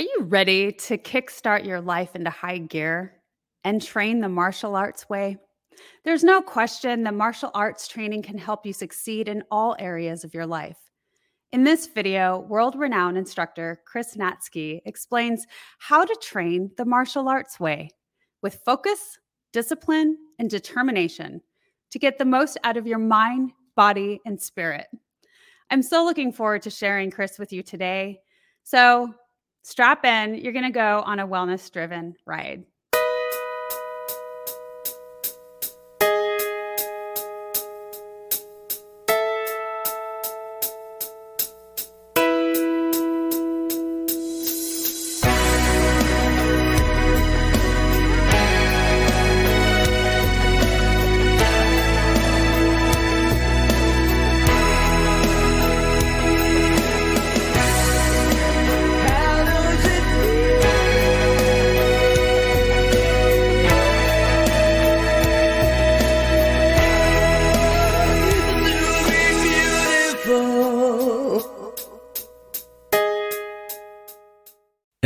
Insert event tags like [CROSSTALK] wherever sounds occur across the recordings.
Are you ready to kickstart your life into high gear and train the martial arts way? There's no question that martial arts training can help you succeed in all areas of your life. In this video, world renowned instructor Chris Natzke explains how to train the martial arts way with focus, discipline, and determination to get the most out of your mind, body, and spirit. I'm so looking forward to sharing Chris with you today. So, strap in. You're going to go on a wellness driven ride.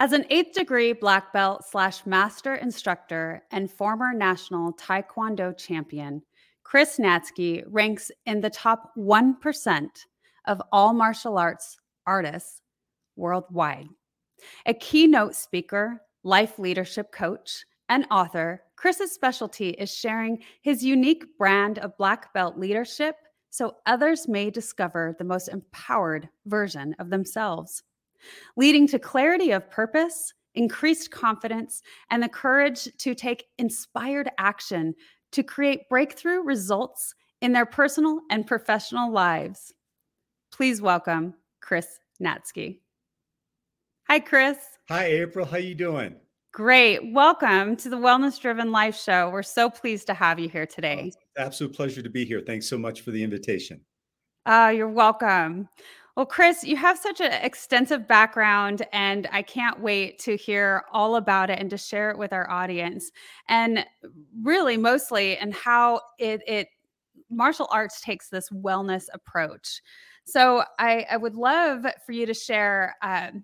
As an eighth degree black belt slash master instructor and former national taekwondo champion, Chris Natzke ranks in the top 1% of all martial arts artists worldwide. A keynote speaker, life leadership coach, and author, Chris's specialty is sharing his unique brand of black belt leadership so others may discover the most empowered version of themselves, leading to clarity of purpose, increased confidence, and the courage to take inspired action to create breakthrough results in their personal and professional lives. Please welcome Chris Natzke. Hi, Chris. Hi, April. How you doing? Great. Welcome to the Wellness Driven Life Show. We're so pleased to have you here today. Absolute pleasure to be here. Thanks so much for the invitation. Uh, you're welcome. Well, Chris, you have such an extensive background, and I can't wait to hear all about it and to share it with our audience. And really, mostly, and how it, it martial arts takes this wellness approach. So, I, I would love for you to share um,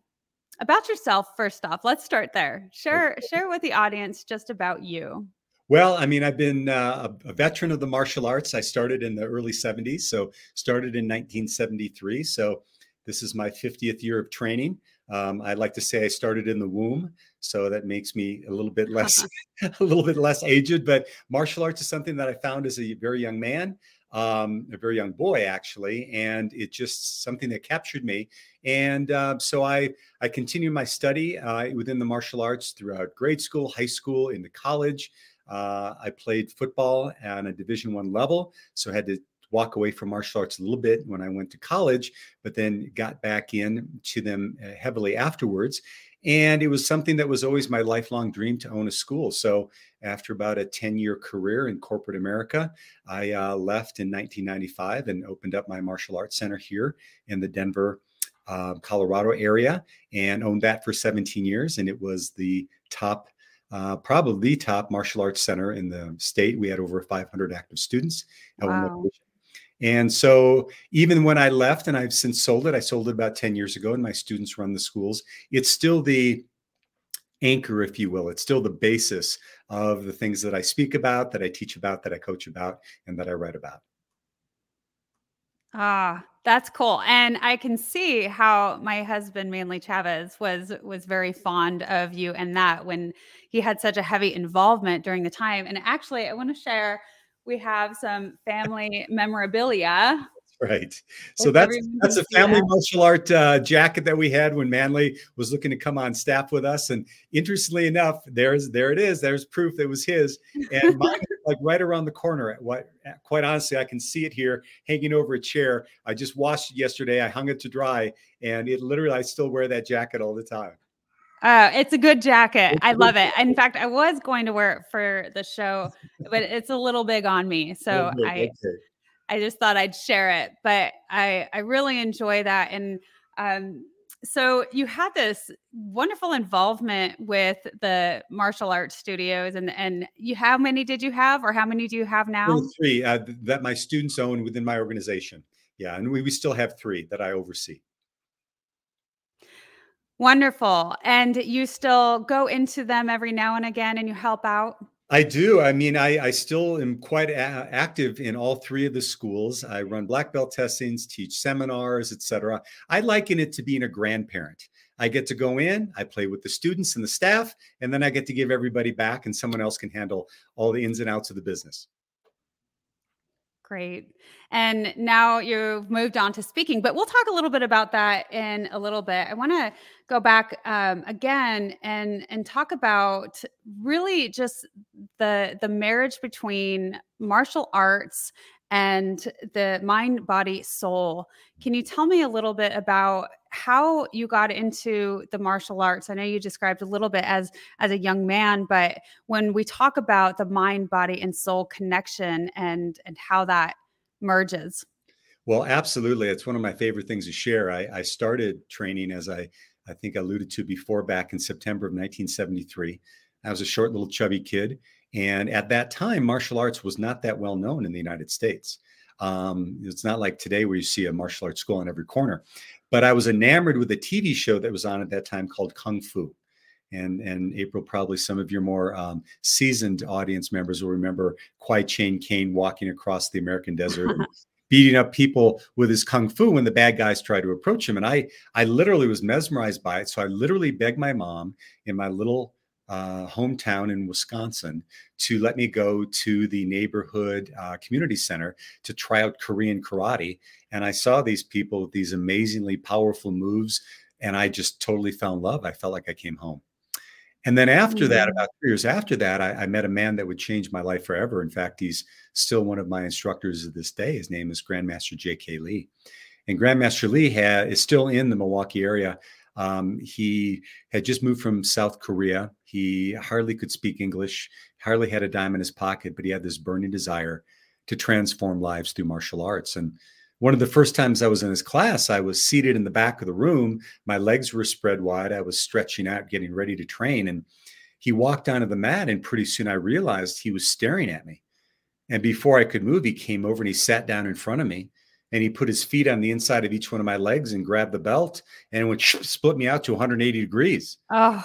about yourself. First off, let's start there. Share share with the audience just about you. Well, I mean, I've been uh, a, veteran of the martial arts. I started in the early 70s, so started in 1973. So this is my 50th year of training. Um, I like to say I started in the womb, so that makes me a little bit [LAUGHS] less [LAUGHS] a little bit less aged. But martial arts is something that I found as a very young man, um, a very young boy actually, and it just something that captured me. And uh, so I I continued my study uh, within the martial arts throughout grade school, high school, into college. Uh, I played football on a Division One level, so I had to walk away from martial arts a little bit when I went to college, but then got back in to them uh, heavily afterwards. And it was something that was always my lifelong dream to own a school. So after about a 10 year career in corporate America, I uh, left in 1995 and opened up my martial arts center here in the Denver, uh, Colorado area and owned that for 17 years. And it was the top uh, probably the top martial arts center in the state. We had over 500 active students. Wow. And so, even when I left and I've since sold it, I sold it about 10 years ago, and my students run the schools, it's still the anchor, if you will. It's still the basis of the things that I speak about, that I teach about, that I coach about, and that I write about. Ah, that's cool. And I can see how my husband Manly Chavez was was very fond of you and that when he had such a heavy involvement during the time. And actually, I want to share we have some family memorabilia right. So that's that's a family that. martial art uh, jacket that we had when Manly was looking to come on staff with us. And interestingly enough, there's there it is. There's proof that it was his. And mine, like right around the corner. At what? Quite honestly, I can see it here hanging over a chair. I just washed it yesterday. I hung it to dry, and it literally I still wear that jacket all the time. Uh, it's a good jacket. I love it. In fact, I was going to wear it for the show, but it's a little big on me. So I I just thought I'd share it. But I I really enjoy that. And um, so you had this wonderful involvement with the martial arts studios, and and you how many did you have, or how many do you have now? Three uh, that my students own within my organization. Yeah, and we, we still have three that I oversee. Wonderful. And you still go into them every now and again and you help out? I do. I mean, I, I still am quite a- active in all three of the schools. I run black belt testings, teach seminars, etc. I liken it to being a grandparent. I get to go in, I play with the students and the staff, and then I get to give everybody back, and someone else can handle all the ins and outs of the business. Great. And now you've moved on to speaking, but we'll talk a little bit about that in a little bit. I want to go back um, again and and talk about really just the the marriage between martial arts and the mind, body, soul. Can you tell me a little bit about how you got into the martial arts? I know you described a little bit as as a young man, but when we talk about the mind, body, and soul connection and and how that merges. Well, absolutely. It's one of my favorite things to share. I, I started training as I I think alluded to before back in September of 1973. I was a short little chubby kid and at that time, martial arts was not that well known in the United States. Um, it's not like today where you see a martial arts school on every corner. But I was enamored with a TV show that was on at that time called Kung Fu. And, and April, probably some of your more um, seasoned audience members will remember Kwai Chang Caine walking across the American desert and [LAUGHS] beating up people with his kung fu when the bad guys tried to approach him. And I, I literally was mesmerized by it. So I literally begged my mom in my little uh, hometown in Wisconsin to let me go to the neighborhood uh, community center to try out Korean karate. And I saw these people with these amazingly powerful moves, and I just totally fell in love. I felt like I came home. And then after mm-hmm. that, about three years after that, I, I, met a man that would change my life forever. In fact, he's still one of my instructors of this day. His name is Grandmaster J.K. Lee. And Grandmaster Lee is still in the Milwaukee area. Um, he had just moved from South Korea. He hardly could speak English, hardly had a dime in his pocket, but he had this burning desire to transform lives through martial arts. And one of the first times I was in his class, I was seated in the back of the room. My legs were spread wide. I was stretching out, getting ready to train. And he walked onto the mat, and pretty soon I realized he was staring at me. And before I could move, he came over and he sat down in front of me and he put his feet on the inside of each one of my legs and grabbed the belt and it would split me out to 180 degrees. Oh.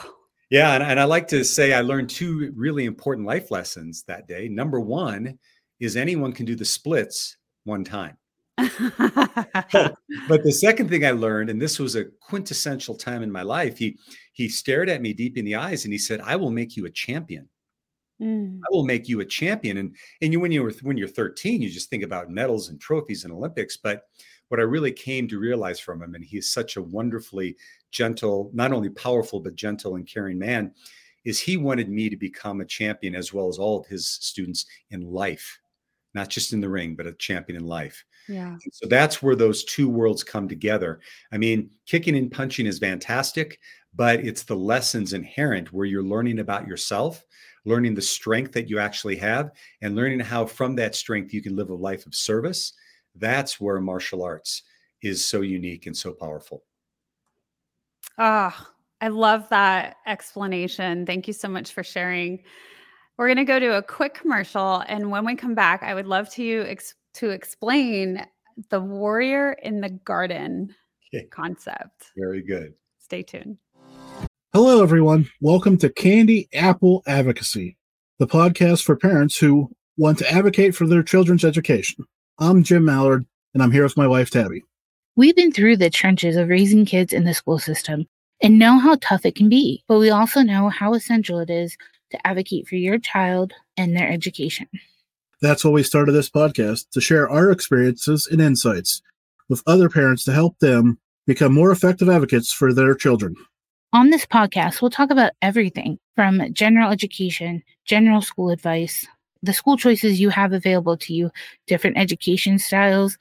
Yeah, and, and I like to say I learned two really important life lessons that day. Number one is anyone can do the splits one time. but, [LAUGHS] but the second thing I learned, and this was a quintessential time in my life, he he stared at me deep in the eyes and he said, "I will make you a champion." Mm. I will make you a champion. And and you when you were when you're 13, you just think about medals and trophies and Olympics. But what I really came to realize from him, and he's such a wonderfully gentle, not only powerful but gentle and caring man, is he wanted me to become a champion as well as all of his students in life, not just in the ring, but a champion in life. Yeah. So that's where those two worlds come together. I mean, kicking and punching is fantastic, but it's the lessons inherent where you're learning about yourself, learning the strength that you actually have, and learning how from that strength you can live a life of service. That's where martial arts is so unique and so powerful. Ah, oh, I love that explanation. Thank you so much for sharing. We're going to go to a quick commercial, and when we come back, I would love to ex- to explain the warrior in the garden concept. Very good. Stay tuned. Hello, everyone. Welcome to Candy Apple Advocacy, the podcast for parents who want to advocate for their children's education. I'm Jim Mallard, and I'm here with my wife, Tabby. We've been through the trenches of raising kids in the school system and know how tough it can be, but we also know how essential it is to advocate for your child and their education. That's why we started this podcast to share our experiences and insights with other parents to help them become more effective advocates for their children. On this podcast, we'll talk about everything from general education, general school advice, the school choices you have available to you, different education styles,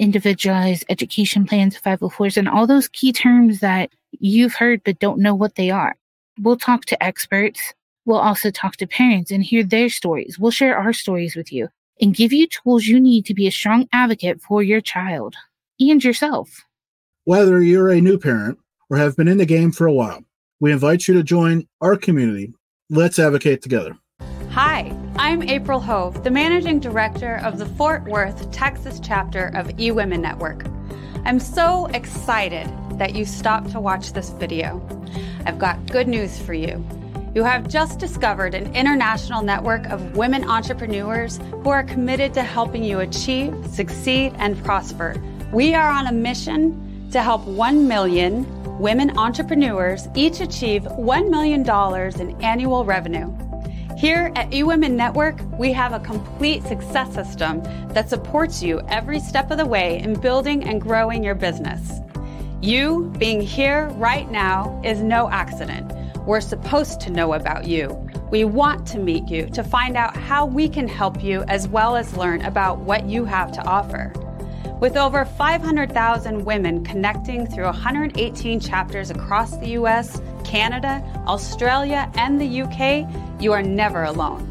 individualized education plans, 504s, and all those key terms that you've heard but don't know what they are. We'll talk to experts. We'll also talk to parents and hear their stories. We'll share our stories with you and give you tools you need to be a strong advocate for your child and yourself. Whether you're a new parent or have been in the game for a while, we invite you to join our community. Let's advocate together. Hi, I'm April Hove, the managing director of the Fort Worth, Texas chapter of eWomen Network. I'm so excited that you stopped to watch this video. I've got good news for you. You have just discovered an international network of women entrepreneurs who are committed to helping you achieve, succeed, and prosper. We are on a mission to help 1 million women entrepreneurs each achieve $1 million in annual revenue. Here at eWomen Network, we have a complete success system that supports you every step of the way in building and growing your business. You being here right now is no accident. We're supposed to know about you. We want to meet you to find out how we can help you as well as learn about what you have to offer. With over 500,000 women connecting through 118 chapters across the US, Canada, Australia, and the UK, you are never alone.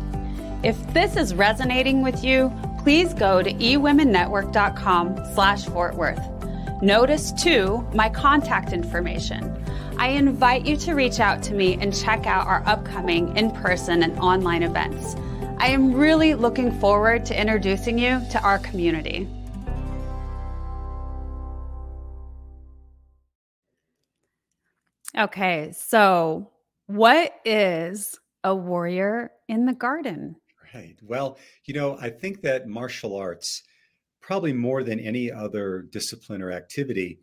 If this is resonating with you, please go to eWomenNetwork.com slash Fort Worth. Notice too my contact information. I invite you to reach out to me and check out our upcoming in-person and online events. I am really looking forward to introducing you to our community. Okay, so what is a warrior in the garden? Right. Well, you know, I think that martial arts, probably more than any other discipline or activity,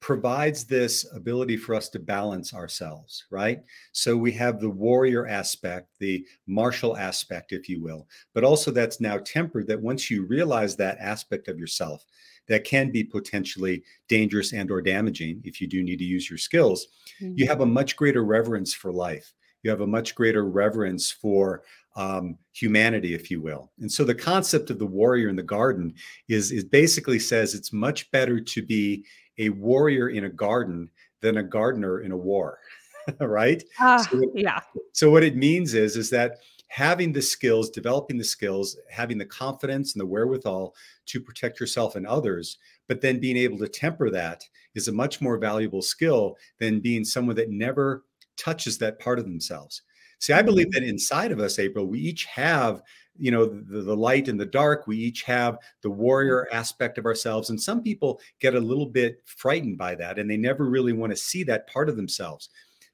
provides this ability for us to balance ourselves, right? So we have the warrior aspect, the martial aspect, if you will, but also that's now tempered that once you realize that aspect of yourself, that can be potentially dangerous and or damaging if you do need to use your skills, mm-hmm. you have a much greater reverence for life. You have a much greater reverence for um, humanity, if you will. And so the concept of the warrior in the garden is, is basically says it's much better to be a warrior in a garden than a gardener in a war, [LAUGHS] right? Uh, so yeah. So what it means is is that having the skills, developing the skills, having the confidence and the wherewithal to protect yourself and others, but then being able to temper that is a much more valuable skill than being someone that never touches that part of themselves. See, I believe that mm-hmm. inside of us, April, we each have you know the, the light and the dark we each have the warrior mm-hmm. aspect of ourselves and some people get a little bit frightened by that and they never really want to see that part of themselves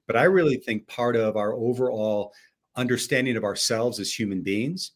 but i really think part of our overall understanding of ourselves as human beings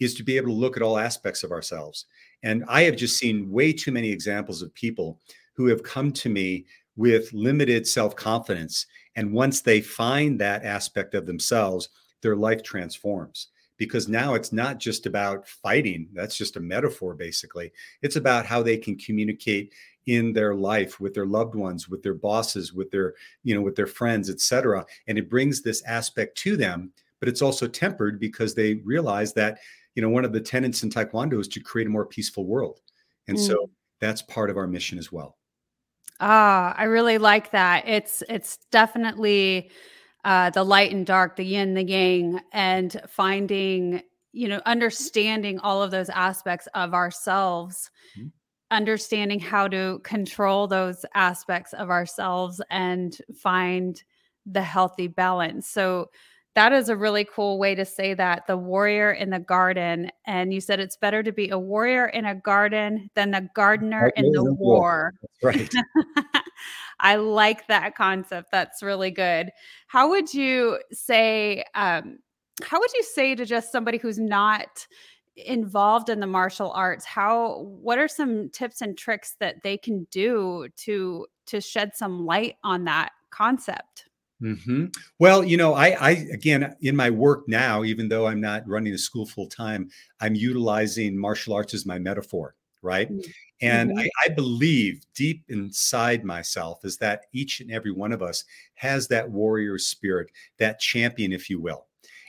is to be able to look at all aspects of ourselves. And i have just seen way too many examples of people who have come to me with limited self-confidence and once they find that aspect of themselves their life transforms. Because now it's not just about fighting that's just a metaphor basically. It's about how they can communicate in their life with their loved ones with their bosses with their you know with their friends etc and it brings this aspect to them but it's also tempered because they realize that you know one of the tenets in taekwondo is to create a more peaceful world and mm. so that's part of our mission as well ah i really like that it's it's definitely uh, the light and dark, the yin, the yang, and finding, you know, understanding all of those aspects of ourselves, mm-hmm. understanding how to control those aspects of ourselves and find the healthy balance. So, that is a really cool way to say that the warrior in the garden. And you said it's better to be a warrior in a garden than the gardener in the war. war. Right. [LAUGHS] I like that concept. That's really good. How would you say, um, how would you say to just somebody who's not involved in the martial arts how what are some tips and tricks that they can do to to shed some light on that concept Mm-hmm. Well, you know, I, I, again, in my work now, even though I'm not running a school full time, I'm utilizing martial arts as my metaphor, right? Mm-hmm. And mm-hmm. I, I, believe deep inside myself is that each and every one of us has that warrior spirit, that champion, if you will.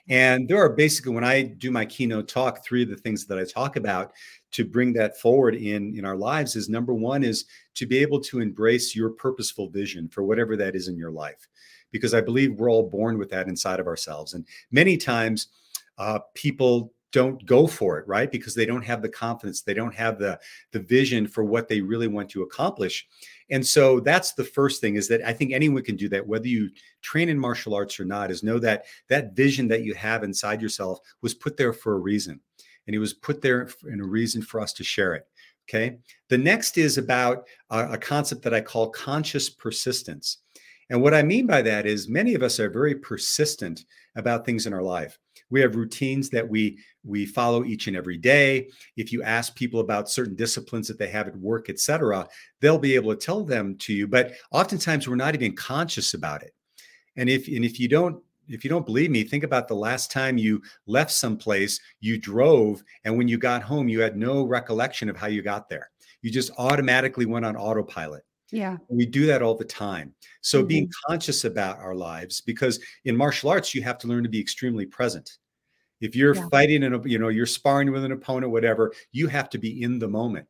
And there are basically, when I do my keynote talk, three of the things that I talk about to bring that forward in in our lives is number one is to be able to embrace your purposeful vision for whatever that is in your life because I believe we're all born with that inside of ourselves. And many times, uh, people don't go for it, right? Because they don't have the confidence, they don't have the the vision for what they really want to accomplish. And so that's the first thing is that I think anyone can do that, whether you train in martial arts or not, is know that that vision that you have inside yourself was put there for a reason. And it was put there in a reason for us to share it. Okay. The next is about a, a concept that I call conscious persistence. And what I mean by that is many of us are very persistent about things in our life. We have routines that we we follow each and every day. If you ask people about certain disciplines that they have at work, et cetera, they'll be able to tell them to you. But oftentimes we're not even conscious about it. And if and if you don't if you don't believe me, think about the last time you left someplace, you drove, and when you got home, you had no recollection of how you got there. You just automatically went on autopilot. Yeah. We do that all the time. So mm-hmm. being conscious about our lives, because in martial arts, you have to learn to be extremely present. If you're yeah. fighting and you know you're sparring with an opponent, whatever, you have to be in the moment.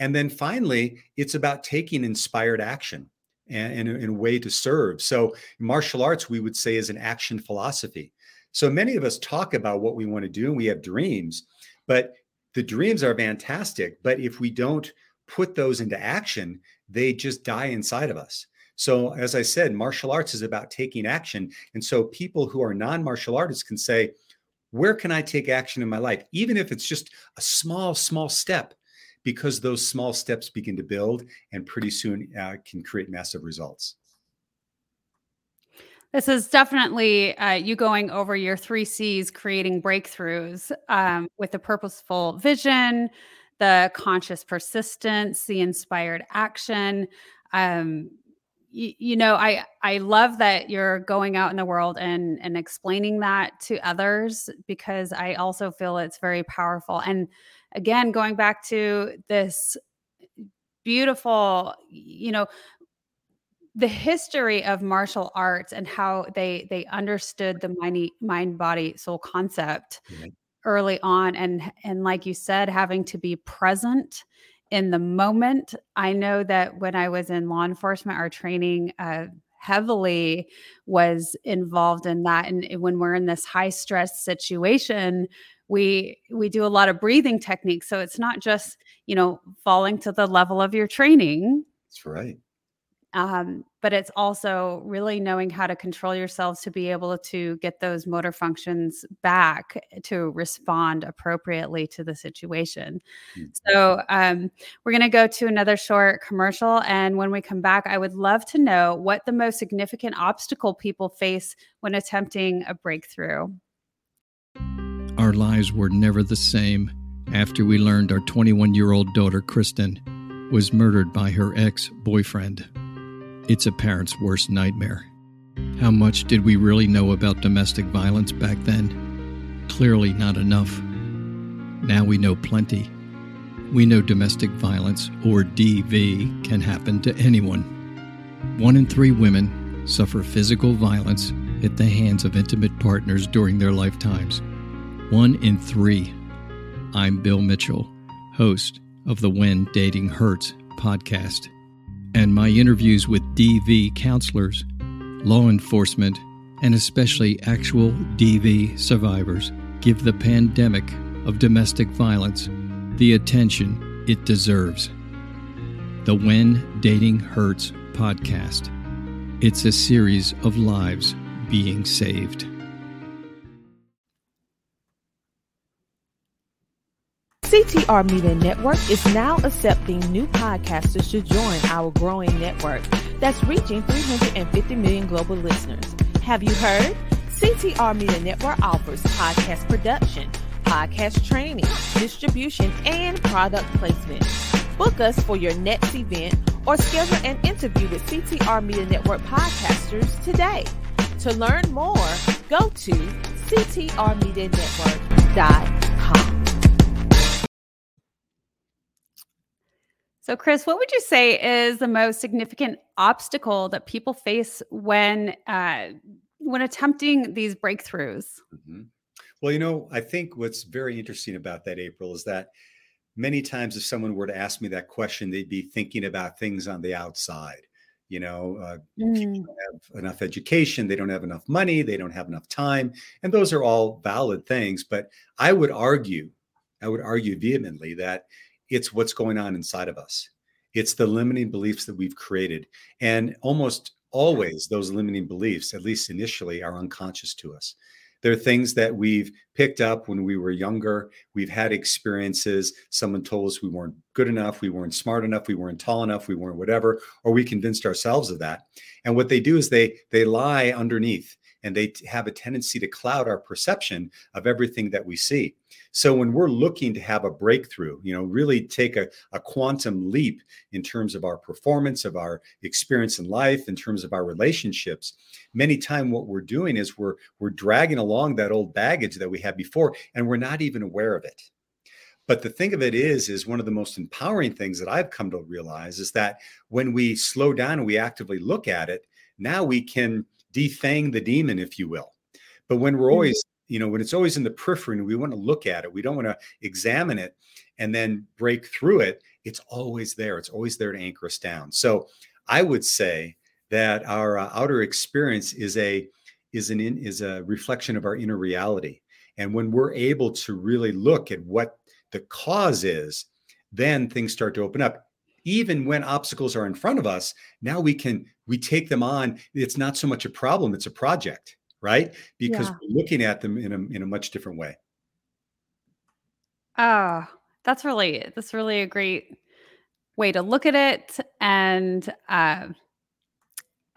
And then finally, it's about taking inspired action and, in a way to serve. So martial arts, we would say, is an action philosophy. So many of us talk about what we want to do and we have dreams, but the dreams are fantastic. But if we don't put those into action, they just die inside of us. So, as I said, martial arts is about taking action. And so, people who are non martial artists can say, Where can I take action in my life? Even if it's just a small, small step, because those small steps begin to build and pretty soon uh, can create massive results. This is definitely uh, you going over your three C's, creating breakthroughs um, with a purposeful vision, the conscious persistence, the inspired action. Um, you, you know, I I love that you're going out in the world and and explaining that to others because I also feel it's very powerful. And again, going back to this beautiful, you know, the history of martial arts and how they they understood the mind mind body soul concept early on and and like you said having to be present in the moment. I know that when i was in law enforcement our training uh, heavily was involved in that. And when we're in this high stress situation we we do a lot of breathing techniques. So it's not just you know falling to the level of your training. That's right um, but it's also really knowing how to control yourselves to be able to get those motor functions back to respond appropriately to the situation. Mm-hmm. So, um, we're going to go to another short commercial. And when we come back, I would love to know what the most significant obstacle people face when attempting a breakthrough. Our lives were never the same after we learned our 21 year old daughter, Kristen, was murdered by her ex boyfriend. It's a parent's worst nightmare. How much did we really know about domestic violence back then? Clearly not enough. Now we know plenty. We know domestic violence, or DV, can happen to anyone. One in three women suffer physical violence at the hands of intimate partners during their lifetimes. One in three. I'm Bill Mitchell, host of the When Dating Hurts podcast and my interviews with DV counselors, law enforcement, and especially actual DV survivors give the pandemic of domestic violence the attention it deserves. The When Dating Hurts podcast. It's a series of lives being saved. CTR Media Network is now accepting new podcasters to join our growing network that's reaching 350 million global listeners. Have you heard? CTR Media Network offers podcast production, podcast training, distribution, and product placement. Book us for your next event or schedule an interview with CTR Media Network podcasters today. To learn more, go to ctrmedianetwork.com. So, Chris, what would you say is the most significant obstacle that people face when uh, when attempting these breakthroughs? Mm-hmm. Well, you know, I think what's very interesting about that, April, is that many times if someone were to ask me that question, they'd be thinking about things on the outside. You know, uh, mm. people don't have enough education, they don't have enough money, they don't have enough time, and those are all valid things. But I would argue, I would argue vehemently that it's what's going on inside of us. It's the limiting beliefs that we've created. And almost always, those limiting beliefs, at least initially, are unconscious to us. They're things that we've picked up when we were younger. We've had experiences. Someone told us we weren't good enough, we weren't smart enough, we weren't tall enough, we weren't whatever, or we convinced ourselves of that. And what they do is they they lie underneath and they have a tendency to cloud our perception of everything that we see. So when we're looking to have a breakthrough, you know, really take a, a quantum leap in terms of our performance, of our experience in life, in terms of our relationships, many times what we're doing is we're we're dragging along that old baggage that we had before, and we're not even aware of it. But the thing of it is, is one of the most empowering things that I've come to realize is that when we slow down and we actively look at it, now we can defang the demon, if you will. But when we're mm-hmm. always, you know, when it's always in the periphery and we want to look at it, we don't want to examine it and then break through it. It's always there. It's always there to anchor us down. So I would say that our uh, outer experience is a is an in, is a reflection of our inner reality. And when we're able to really look at what the cause is, then things start to open up even when obstacles are in front of us now we can we take them on it's not so much a problem it's a project right because yeah. we're looking at them in a, in a much different way oh that's really that's really a great way to look at it and uh,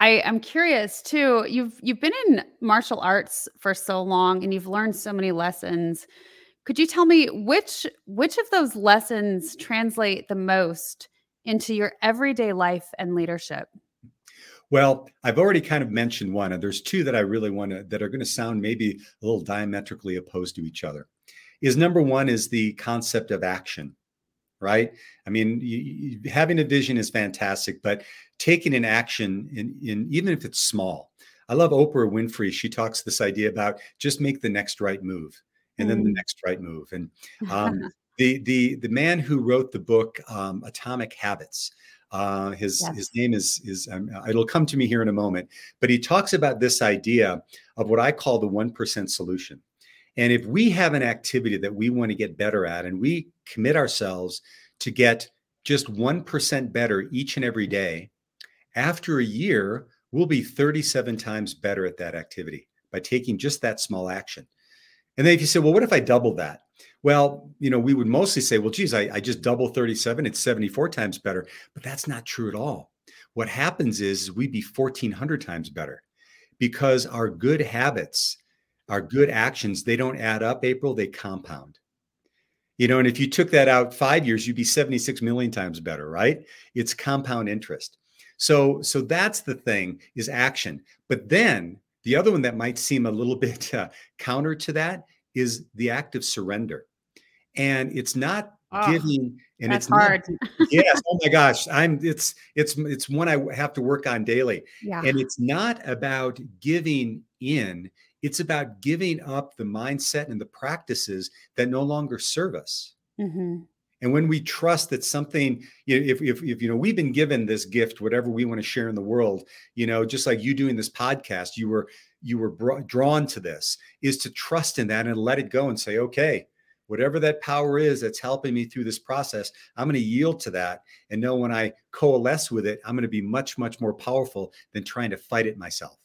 I am curious too. You've you've been in martial arts for so long and you've learned so many lessons. Could you tell me which which of those lessons translate the most into your everyday life and leadership? Well, I've already kind of mentioned one, and there's two that I really want to that are going to sound maybe a little diametrically opposed to each other. Is number one is the concept of action, right? I mean, you, you, having a vision is fantastic, but taking an action in, in even if it's small. I love Oprah Winfrey. She talks this idea about just make the next right move, and then the mm. next right move. And [LAUGHS] um, the the the man who wrote the book um, Atomic Habits. Uh, his yes. his name is is um, it'll come to me here in a moment, but he talks about this idea of what I call the one percent solution. And if we have an activity that we want to get better at, and we commit ourselves to get just one percent better each and every day, after a year, we'll be 37 times better at that activity by taking just that small action. And then if you say, well, what if I double that? Well, you know, we would mostly say, well, geez, I, I just double 37, it's 74 times better. But that's not true at all. What happens is we'd be 1400 times better because our good habits, our good actions, they don't add up, April, they compound. You know, and if you took that out five years, you'd be 76 million times better, right? It's compound interest. So, so that's the thing is action. But then the other one that might seem a little [LAUGHS] bit uh, counter to that is the act of surrender and it's not oh, giving and it's hard not, [LAUGHS] yes oh my gosh i'm it's it's it's one i have to work on daily yeah. and it's not about giving in it's about giving up the mindset and the practices that no longer serve us mm-hmm. And when we trust that something if, if, if you know we've been given this gift whatever we want to share in the world you know just like you doing this podcast you were you were brought, drawn to this is to trust in that and let it go and say okay whatever that power is that's helping me through this process, I'm going to yield to that and know when I coalesce with it, I'm going to be much, much more powerful than trying to fight it myself.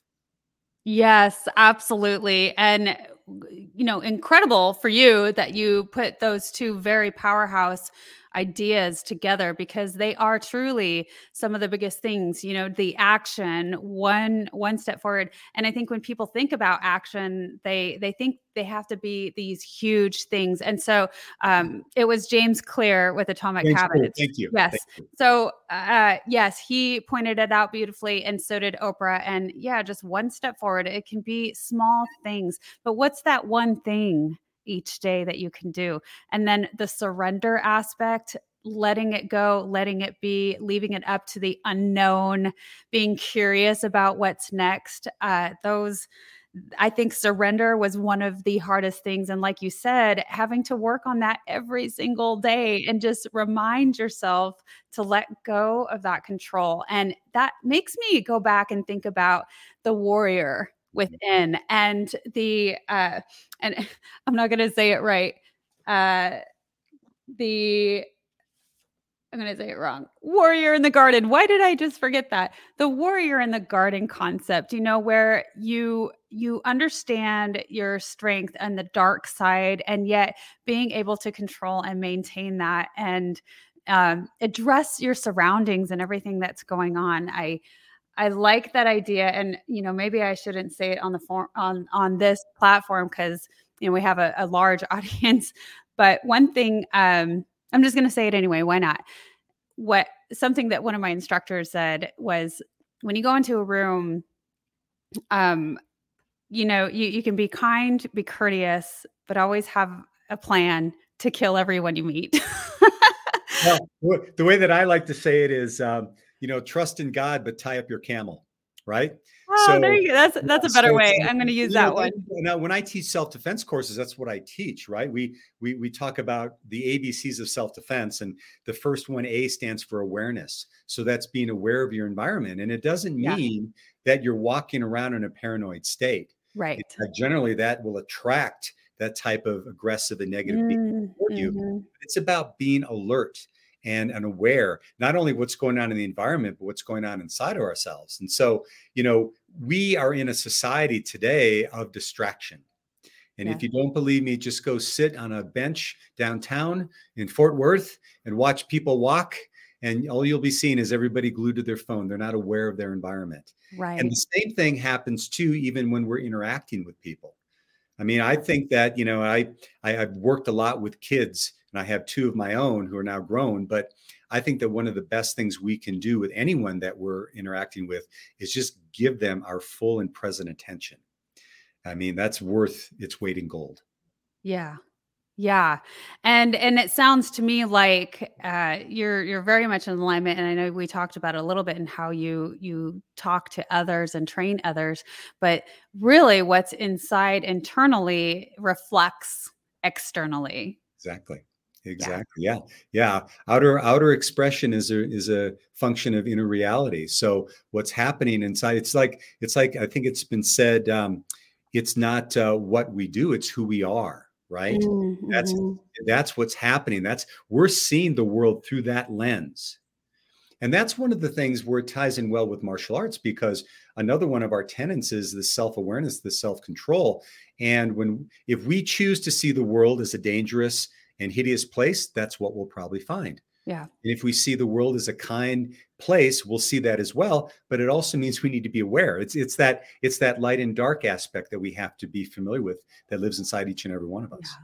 Yes, absolutely. And you know incredible for you that you put those two very powerhouse ideas together because they are truly some of the biggest things you know the action one one step forward. And i think when people think about action they they think they have to be these huge things. And so um it was james clear with atomic James habits. Clear, thank you. yes. Thank you. so uh yes he pointed it out beautifully and so did oprah. And yeah just one step forward it can be small things. But what's that one thing each day that you can do and then the surrender aspect letting it go letting it be leaving it up to the unknown being curious about what's next uh those I think surrender was one of the hardest things. And like you said, having to work on that every single day and just remind yourself to let go of that control. And that makes me go back and think about the warrior within and the, uh, and [LAUGHS] I'm not going to say it right. Uh, the, I'm going to say it wrong. Warrior in the garden. Why did I just forget that? The warrior in the garden concept, you know, where you you understand your strength and the dark side and yet being able to control and maintain that and um, address your surroundings and everything that's going on. I I like that idea and you know, maybe I shouldn't say it on the form on on this platform cuz you know, we have a, a large [LAUGHS] audience, but one thing um I'm just going to say it anyway. Why not? What something that one of my instructors said was when you go into a room, um, you know, you, you can be kind, be courteous, but always have a plan to kill everyone you meet. [LAUGHS] Well, the way that I like to say it is, um, you know, trust in God, but tie up your camel, right? oh, there you go. That's that's a better it's way. I'm going to use you know, that one. Now, when I teach self-defense courses, that's what I teach, right? We we we talk about the ABCs of self-defense, and the first one, A, stands for awareness. So that's being aware of your environment, and it doesn't Yeah. mean that you're walking around in a paranoid state. Right. That generally, that will attract that type of aggressive and negative behavior Mm, toward you. mhm. It's about being alert and, and aware, not only what's going on in the environment, but what's going on inside of ourselves. And so, you know, we are in a society today of distraction. And if you don't believe me, just go sit on a bench downtown in Fort Worth and watch people walk. And all you'll be seeing is everybody glued to their phone. They're not aware of their environment. Right. And the same thing happens too, even when we're interacting with people. I mean, I think that you know, I, I I've worked a lot with kids, and I have two of my own who are now grown. But I think that one of the best things we can do with anyone that we're interacting with is just give them our full and present attention. I mean, that's worth its weight in gold. Yeah. Yeah. And and it sounds to me like uh you're you're very much in alignment and I know we talked about it a little bit in how you you talk to others and train others, but really what's inside internally reflects externally. Exactly. Exactly. Yeah. yeah. Outer outer expression is a is a function of inner reality. So what's happening inside? It's like it's like I think it's been said. Um, it's not uh, what we do; it's who we are. Right. That's Mhm. that's what's happening. That's we're seeing the world through that lens. And that's one of the things where it ties in well with martial arts because another one of our tenets is the self-awareness, the self-control. And when if we choose to see the world as a dangerous and hideous place, that's what we'll probably find. Yeah. And if we see the world as a kind place, we'll see that as well. But it also means we need to be aware. It's it's that it's that light and dark aspect that we have to be familiar with that lives inside each and every one of us.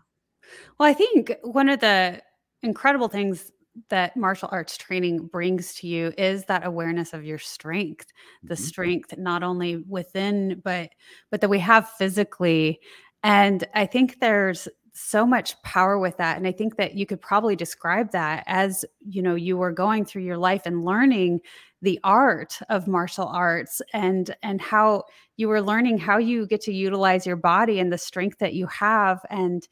Well, I think one of the incredible things that martial arts training brings to you is that awareness of your strength, the Mhm. strength not only within but but that we have physically. And I think there's so much power with that and I think that you could probably describe that as, you know, you were going through your life and learning the art of martial arts and and how you were learning how you get to utilize your body and the strength that you have and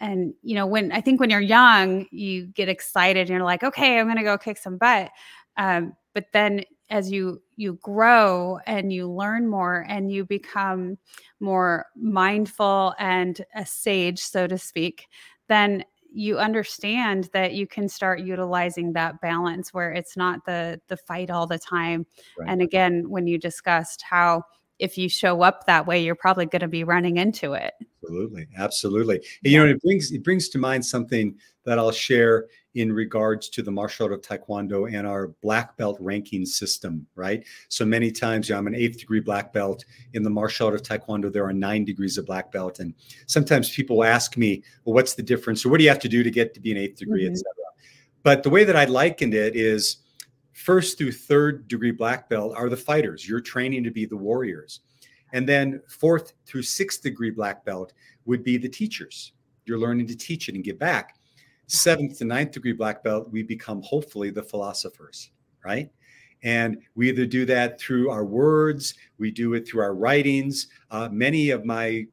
and you know when i think when you're young you get excited and you're like okay i'm going to go kick some butt um, but then as you you grow and you learn more and you become more mindful and a sage so to speak then you understand that you can start utilizing that balance where it's not the the fight all the time Right. and again when you discussed how if you show up that way you're probably going to be running into it Absolutely, absolutely. And, you know, it brings it brings to mind something that I'll share in regards to the martial art of Taekwondo and our black belt ranking system, right? So many times, you know, I'm an eighth degree black belt. In the martial art of Taekwondo, there are nine degrees of black belt. And sometimes people ask me, well, what's the difference? Or what do you have to do to get to be an eighth degree, mm-hmm. et cetera? But the way that I likened it is first through third degree black belt are the fighters. You're training to be the warriors. And then fourth through sixth degree black belt would be the teachers. You're learning to teach it and give back. Seventh to ninth degree black belt, we become hopefully the philosophers, right? And we either do that through our words, we do it through our writings. Uh, many of my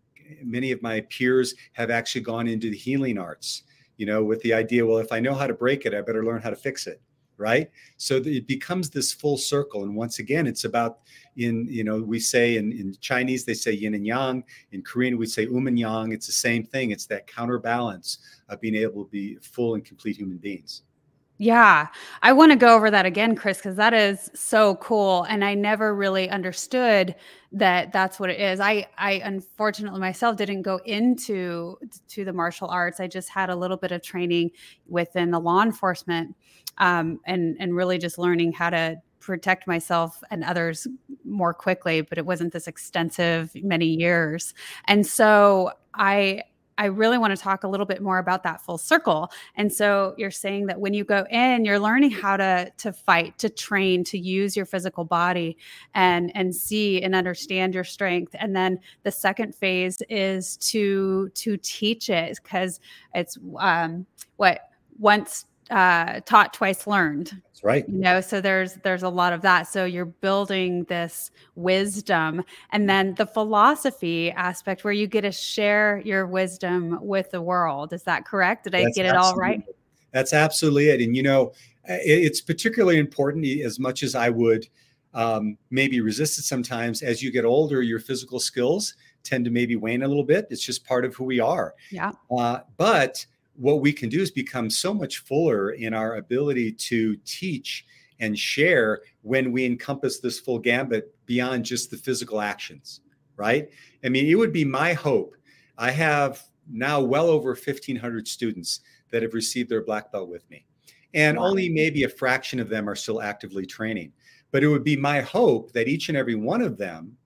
many of my peers have actually gone into the healing arts, you know, with the idea, well, if I know how to break it, I better learn how to fix it right so it becomes this full circle and once again it's about in you know we say in, in chinese they say yin and yang. In korean we say um and yang. It's the same thing. It's that counterbalance of being able to be full and complete human beings. Yeah, I want to go over that again, Chris, because that is so cool, and I never really understood that that's what it is. I, I unfortunately myself didn't go into to the martial arts. I just had a little bit of training within the law enforcement, um, and and really just learning how to protect myself and others more quickly. But it wasn't this extensive many years, and so I I really want to talk a little bit more about that full circle. And so you're saying that when you go in, you're learning how to to fight, to train, to use your physical body and and see and understand your strength. And then the second phase is to to teach it because it's um what once uh, taught twice learned that's right. you know so there's there's a lot of that. So you're building this wisdom and then the philosophy aspect where you get to share your wisdom with the world. Is that correct? Did i get it all right? that's absolutely it. And you know it's particularly important as much as i would um, maybe resist it sometimes as you get older your physical skills tend to maybe wane a little bit. It's just part of who we are. Yeah. Uh, but what we can do is become so much fuller in our ability to teach and share when we encompass this full gambit beyond just the physical actions, right? I mean, it would be my hope. I have now well over 1,500 students that have received their black belt with me, and wow. only maybe a fraction of them are still actively training. But it would be my hope that each and every one of them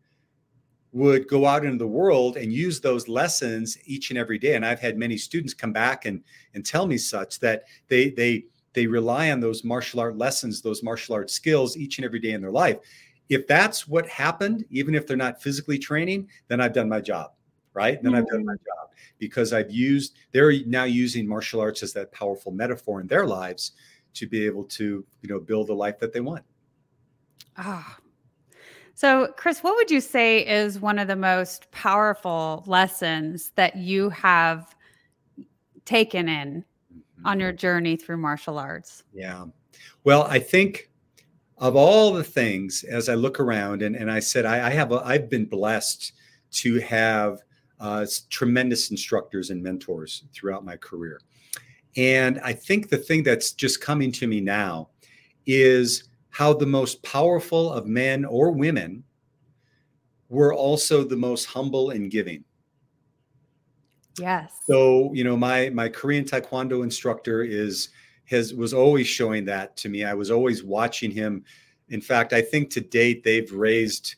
would go out into the world and use those lessons each and every day and i've had many students come back and and tell me such that they they they rely on those martial art lessons those martial art skills each and every day in their life if that's what happened even if they're not physically training then i've done my job right then mm-hmm. i've done my mm. job because i've used they're now using martial arts as that powerful metaphor in their lives to be able to you know build the life that they want ah so, Chris, what would you say is one of the most powerful lessons that you have taken in on your mm-hmm. journey through martial arts? Yeah. Well, I think of all the things as I look around, and, and I said, I, I have, I've been blessed to have uh, tremendous instructors and mentors throughout my career. And I think the thing that's just coming to me now is how the most powerful of men or women were also the most humble and giving. Yes. So, you know, my my Korean taekwondo instructor is has was always showing that to me. I was always watching him. In fact, I think to date they've raised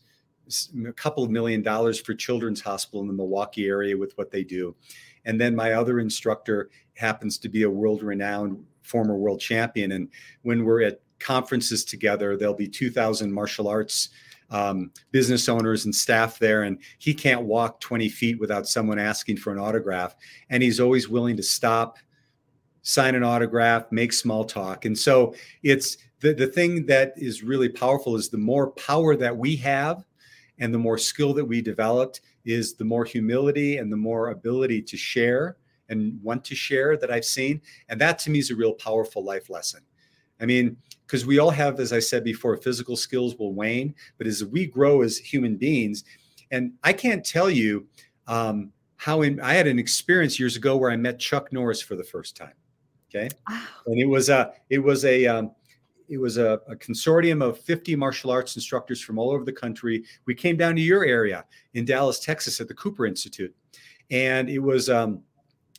a couple of million dollars for Children's Hospital in the Milwaukee area with what they do. And then my other instructor happens to be a world renowned former world champion. And when we're at conferences together. There'll be 2,000 martial arts um, business owners and staff there, and he can't walk 20 feet without someone asking for an autograph. And he's always willing to stop, sign an autograph, make small talk. And so it's the, the thing that is really powerful is the more power that we have and the more skill that we developed is the more humility and the more ability to share and want to share that I've seen. And that to me is a real powerful life lesson. I mean, because we all have, as I said before, physical skills will wane, but as we grow as human beings, and I can't tell you um, how in, I had an experience years ago where I met Chuck Norris for the first time. Okay, wow. and it was a it was a um, it was a, a, consortium of 50 martial arts instructors from all over the country. We came down to your area in Dallas, Texas, at the Cooper Institute, and it was um, it was-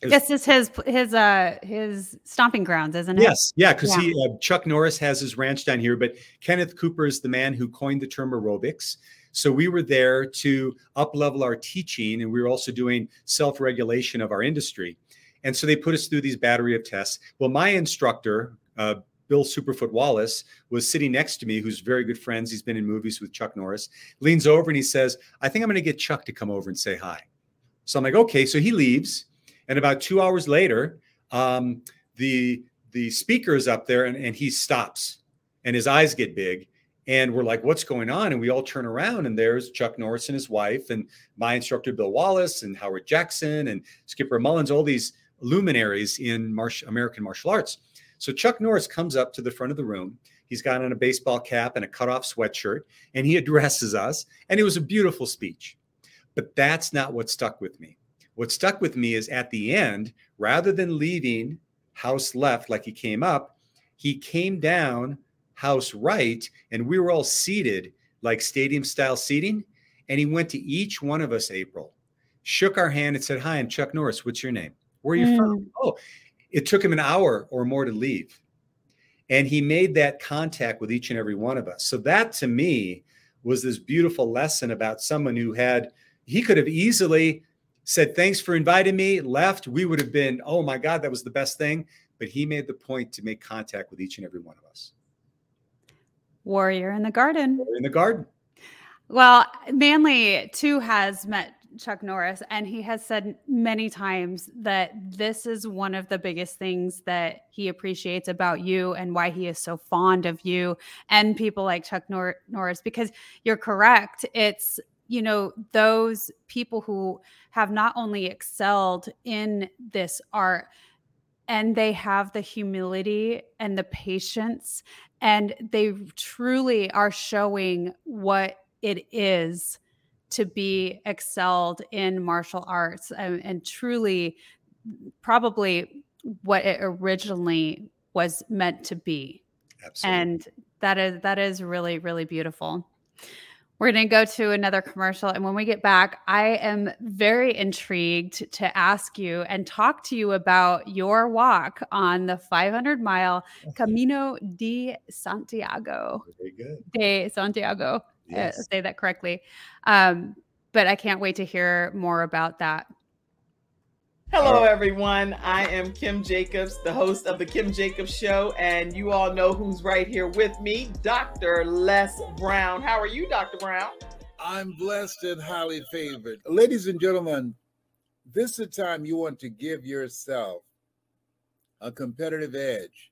This is his his uh his stomping grounds, isn't it? Yes, yeah, because Yeah. he uh, Chuck Norris has his ranch down here, but Kenneth Cooper is the man who coined the term aerobics. So we were there to up level our teaching, and we were also doing self regulation of our industry. And so they put us through these battery of tests. Well, my instructor, uh, Bill Superfoot Wallace, was sitting next to me, who's very good friends. He's been in movies with Chuck Norris. Leans over and he says, "I think I'm going to get Chuck to come over and say hi." So I'm like, "Okay." So he leaves, and about two hours later, um, the the speaker is up there and, and he stops and his eyes get big. And we're like what's going on? And we all turn around and there's chuck norris and his wife and my instructor bill wallace and howard jackson and skipper mullins all these luminaries in american martial arts. So chuck norris comes up to the front of the room. He's got on a baseball cap and a cutoff sweatshirt and he addresses us. And it was a beautiful speech. But that's not what stuck with me what stuck with me is at the end rather than leaving house left like he came up, he came down house right, and we were all seated like stadium style seating. And he went to each one of us, April, shook our hand and said, Hi, I'm Chuck Norris. What's your name? Where are you from? Mm. Oh, it took him an hour or more to leave. And he made that contact with each and every one of us. So that to me was this beautiful lesson about someone who had, he could have easily said, Thanks for inviting me, left. We would have been, Oh my God, that was the best thing. But he made the point to make contact with each and every one of us Warrior in the Garden. We're in the garden. Well, Manly too has met Chuck Norris, and he has said many times that this is one of the biggest things that he appreciates about you and why he is so fond of you and people like Chuck Nor- Norris. Because you're correct. It's, you know, those people who have not only excelled in this art, and they have the humility and the patience and they truly are showing what it is to be excelled in martial arts and, and truly probably what it originally was meant to be Absolutely. and that is that is really really beautiful we're going to go to another commercial and when we get back i am very intrigued to ask you and talk to you about your walk on the 500 mile camino de santiago. Very good. de santiago. Uh, Yes. say that correctly. Um, but i can't wait to hear more about that Hello, everyone. I am Kim Jacobs, the host of The Kim Jacobs Show, and you all know who's right here with me, Dr. Les Brown. How are you, Dr. Brown? I'm blessed and highly favored. Ladies and gentlemen, this is the time you want to give yourself a competitive edge.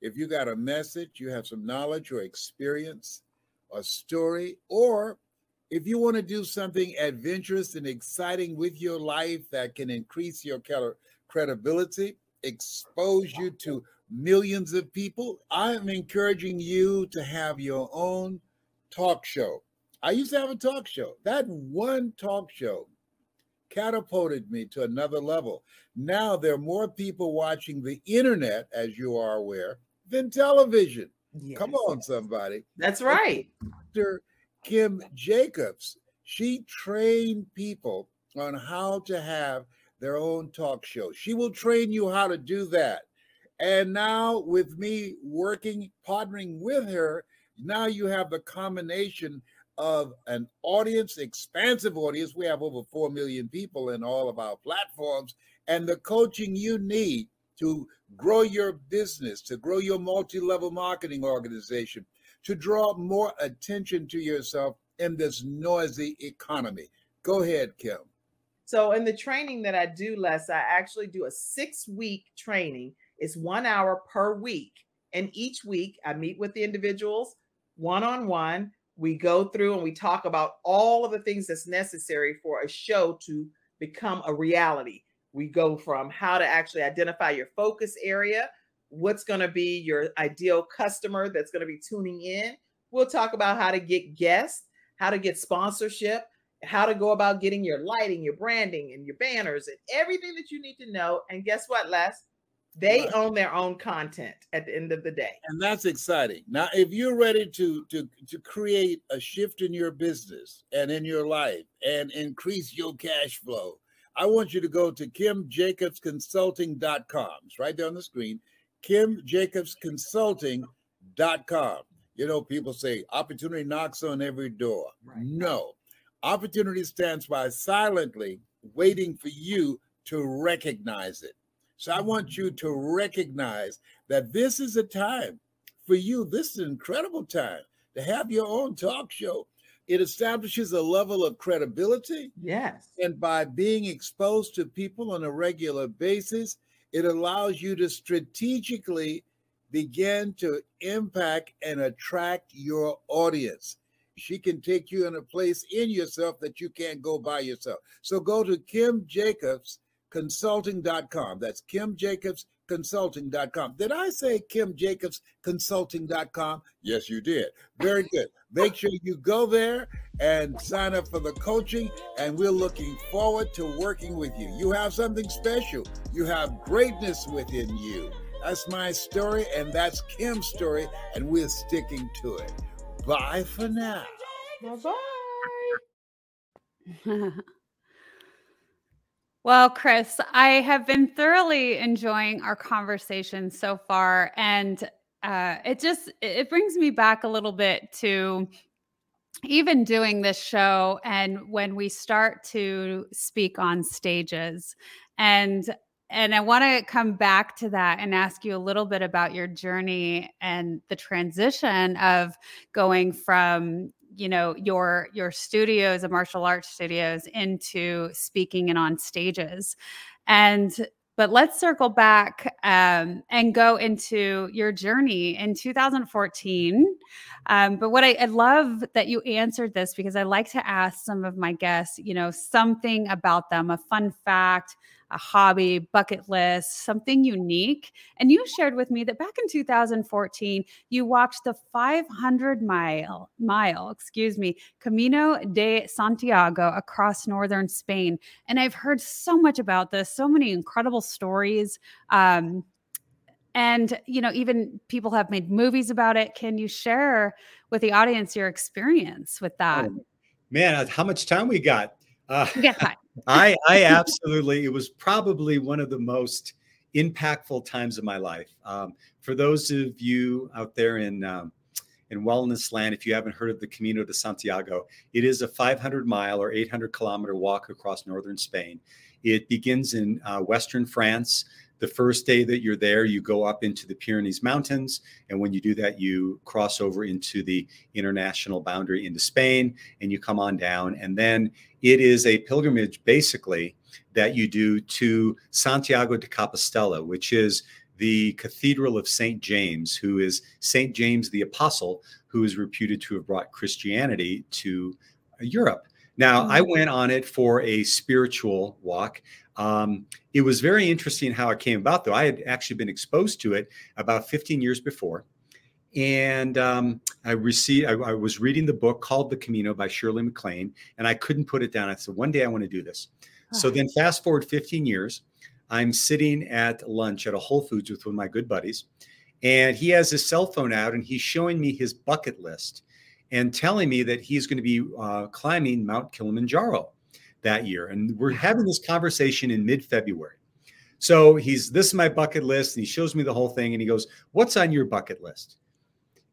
If you got a message, you have some knowledge or experience, a story, or if you want to do something adventurous and exciting with your life that can increase your credibility, expose you to millions of people, I'm encouraging you to have your own talk show. I used to have a talk show. That one talk show catapulted me to another level. Now there are more people watching the internet, as you are aware, than television. Come on, somebody. That's right. Dr. Kim Jacobs, she trained people on how to have their own talk show. She will train you how to do that. And now, with me working, partnering with her, now you have the combination of an audience, expansive audience. We have over 4 million people in all of our platforms, and the coaching you need to grow your business, to grow your multi level marketing organization, to draw more attention to yourself in this noisy economy. Go ahead, Kim. So, in the training that I do, Les, I actually do a six week training. It's one hour per week. And each week, I meet with the individuals one on one. We go through and we talk about all of the things that's necessary for a show to become a reality. We go from how to actually identify your focus area, what's going to be your ideal customer that's going to be tuning in. We'll talk about how to get guests, how to get sponsorship, how to go about getting your lighting, your branding, and your banners, and everything that you need to know. And guess what, Les? They What? own their own content at the end of the day. And that's exciting. Now, if you're ready to to to create a shift in your business and in your life and increase your cash flow, I want you to go to kimjacobsconsulting.com. It's right there on the screen. kimjacobsconsulting.com. You know, people say opportunity knocks on every door. Right. No. Opportunity stands by silently waiting for you to recognize it. So I want mm-hmm. you to recognize that this is a time for you. This is an incredible time to have your own talk show. It establishes a level of credibility. Yes. And by being exposed to people on a regular basis, it allows you to strategically begin to impact and attract your audience. She can take you in a place in yourself that you can't go by yourself. So go to Kim Jacobs consulting.com. That's Kim Jacobs consulting.com. Did I say Kim Jacobs consulting.com? Yes, you did. Very good. Make sure you go there and sign up for the coaching, and we're looking forward to working with you. You have something special, you have greatness within you. That's my story, and that's Kim's story, and we're sticking to it. Bye for now. Bye bye. [LAUGHS] well, Chris, I have been thoroughly enjoying our conversation so far, and uh, it just it brings me back a little bit to even doing this show and when we start to speak on stages. And and I want to come back to that and ask you a little bit about your journey and the transition of going from you know your your studios of martial arts studios into speaking and on stages and but let's circle back um, and go into your journey in 2014. Um, but what I, I, love that you answered this because I like to ask some of my guests, you know, something about them, a fun fact, a hobby, bucket list, something unique. And you shared with me that back in 2014, you walked the 500 mile mile, excuse me, Camino de Santiago across northern Spain. And I've heard so much about this, so many incredible stories. Um, and you know even people have made movies about it can you share with the audience your experience with that oh, man how much time we got uh, yeah I [LAUGHS] I absolutely it was probably one of the most impactful times of my life. Um, for those of you out there in um, in wellness land, if you haven't heard of the Camino de Santiago, it is a 500 mile or 800 kilometer walk across northern Spain. It begins in uh, western France. The first day that you're there, you go up into the Pyrenees Mountains. And when you do that, you cross over into the international boundary into Spain and you come on down. And then it is a pilgrimage basically that you do to Santiago de Compostela, which is the Cathedral of St. James, who is St. James the Apostle, who is reputed to have brought Christianity to Europe. Now, I mm-hmm. went on it for a spiritual walk. Um, it was very interesting how it came about, though. I had actually been exposed to it about 15 years before. And um, I received, I, I, was reading the book called The Camino by Shirley MacLaine, and I couldn't put it down. I said, one day I want to do this. So then, fast forward 15 years, I'm sitting at lunch at a Whole Foods with one of my good buddies, and he has his cell phone out and he's showing me his bucket list and telling me that he's going to be uh, climbing Mount Kilimanjaro that year. And we're having this conversation in mid February. So he's, this is my bucket list. And he shows me the whole thing and he goes, What's on your bucket list?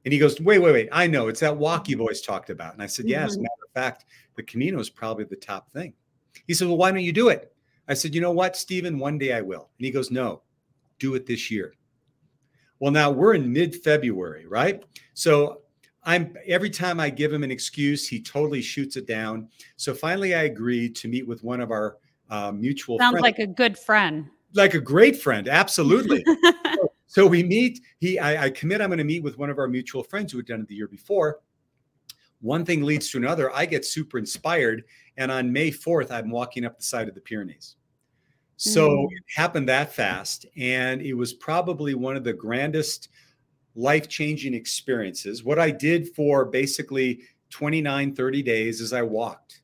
And he goes, Wait, wait, wait. I know it's that walk you've always talked about. And I said, Yeah, as a matter of fact, the Camino is probably the top thing. He said, Well, why don't you do it? I said, You know what, Stephen, one day I will. And he goes, No, do it this year. Well, now we're in mid February, right? So I'm every time I give him an excuse, he totally shoots it down. So finally, I agreed to meet with one of our uh, mutual. Sounds friends. like a good friend. Like a great friend, absolutely. [LAUGHS] so, we meet. He, I, I commit. I'm going to meet with one of our mutual friends who had done it the year before. One thing leads to another. I get super inspired, and on May 4th, I'm walking up the side of the Pyrenees. So mm. it happened that fast, and it was probably one of the grandest life changing experiences. What I did for basically 29, 30 days is I walked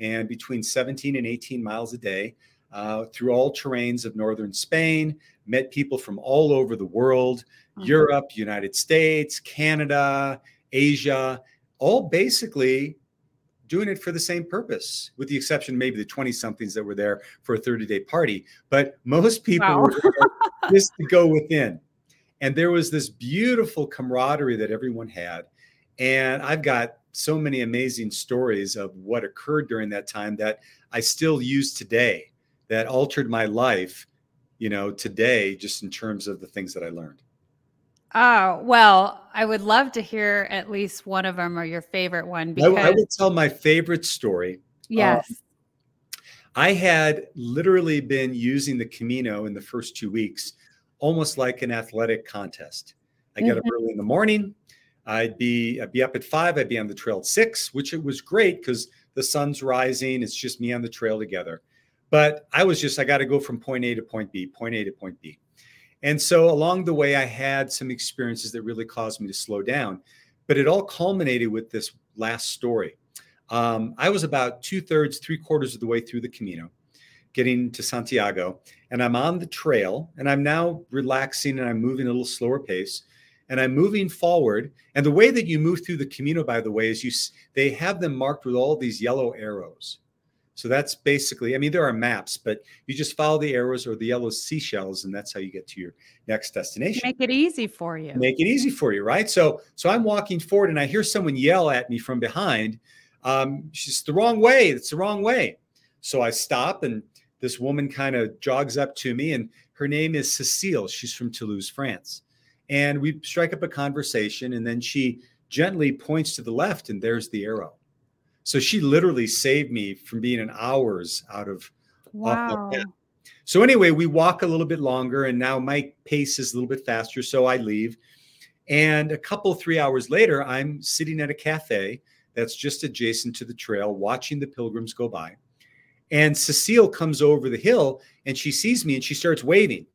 and between 17 and 18 miles a day uh, through all terrains of northern Spain, met people from all over the world uh-huh. Europe, United States, Canada, Asia, all basically doing it for the same purpose, with the exception maybe the 20 somethings that were there for a 30 day party. But most people Wow. were [LAUGHS] just to go within. And there was this beautiful camaraderie that everyone had. And I've got so many amazing stories of what occurred during that time that I still use today that altered my life, you know, today, just in terms of the things that I learned. Oh, well, I would love to hear at least one of them or your favorite one I, because I would tell my favorite story. Um, yes. I had literally been using the Camino in the first two weeks, almost like an athletic contest. I get up mm-hmm. early in the morning. I'd be I'd be up at five. I'd be on the trail at six, which it was great because the sun's rising. It's just me on the trail together. But I was just I got to go from point A to point B, point A to point B. And so along the way, I had some experiences that really caused me to slow down. But it all culminated with this last story. Um, I was about two thirds, three quarters of the way through the Camino, getting to Santiago, and I'm on the trail, and I'm now relaxing and I'm moving a little slower pace, and I'm moving forward. And the way that you move through the Camino, by the way, is you they have them marked with all these yellow arrows. So that's basically, I mean, there are maps, but you just follow the arrows or the yellow seashells, and that's how you get to your next destination. Make it easy for you. make it easy for you right? So so i'm walking forward and i hear someone yell at me from behind um she's the wrong way it's the wrong way. So i stop and this woman kind of jogs up to me and her name is cecile she's from toulouse france. And we strike up a conversation and then she gently points to the left and there's the arrow so she literally saved me from being an hours out of Wow. path. so anyway, we walk a little bit longer, and now my pace is a little bit faster, so I leave. And a couple, three hours later, I'm sitting at a cafe that's just adjacent to the trail, watching the pilgrims go by. And Cecile comes over the hill and she sees me and she starts waving.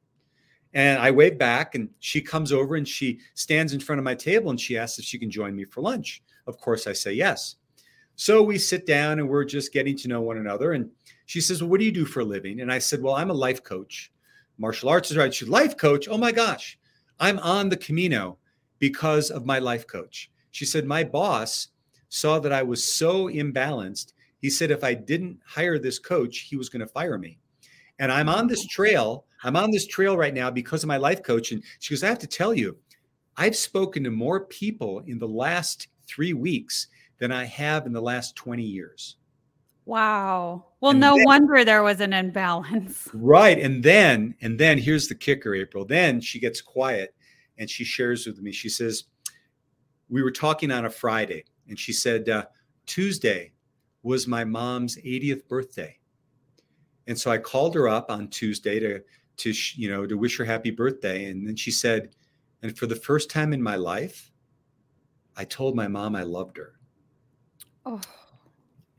And I wave back, and she comes over and she stands in front of my table and she asks if she can join me for lunch. Of course, I say yes. So we sit down and we're just getting to know one another. And she says, Well, what do you do for a living? And I said, Well, I'm a life coach. Martial arts is right. She's life coach. Oh my gosh, I'm on the Camino because of my life coach. She said, My boss saw that I was so imbalanced. He said, If I didn't hire this coach, he was going to fire me. And I'm on this trail. I'm on this trail right now because of my life coach. And she goes, I have to tell you, I've spoken to more people in the last three weeks than I have in the last 20 years. Wow. Well, And no then- wonder there was an imbalance. [LAUGHS] Right. And then, and then here's the kicker, April. Then she gets quiet and she shares with me. She says, We were talking on a Friday, and she said, uh, Tuesday was my mom's 80th birthday. And so I called her up on Tuesday to, to, you know, to wish her happy birthday. And then she said, And for the first time in my life, I told my mom I loved her. Oh,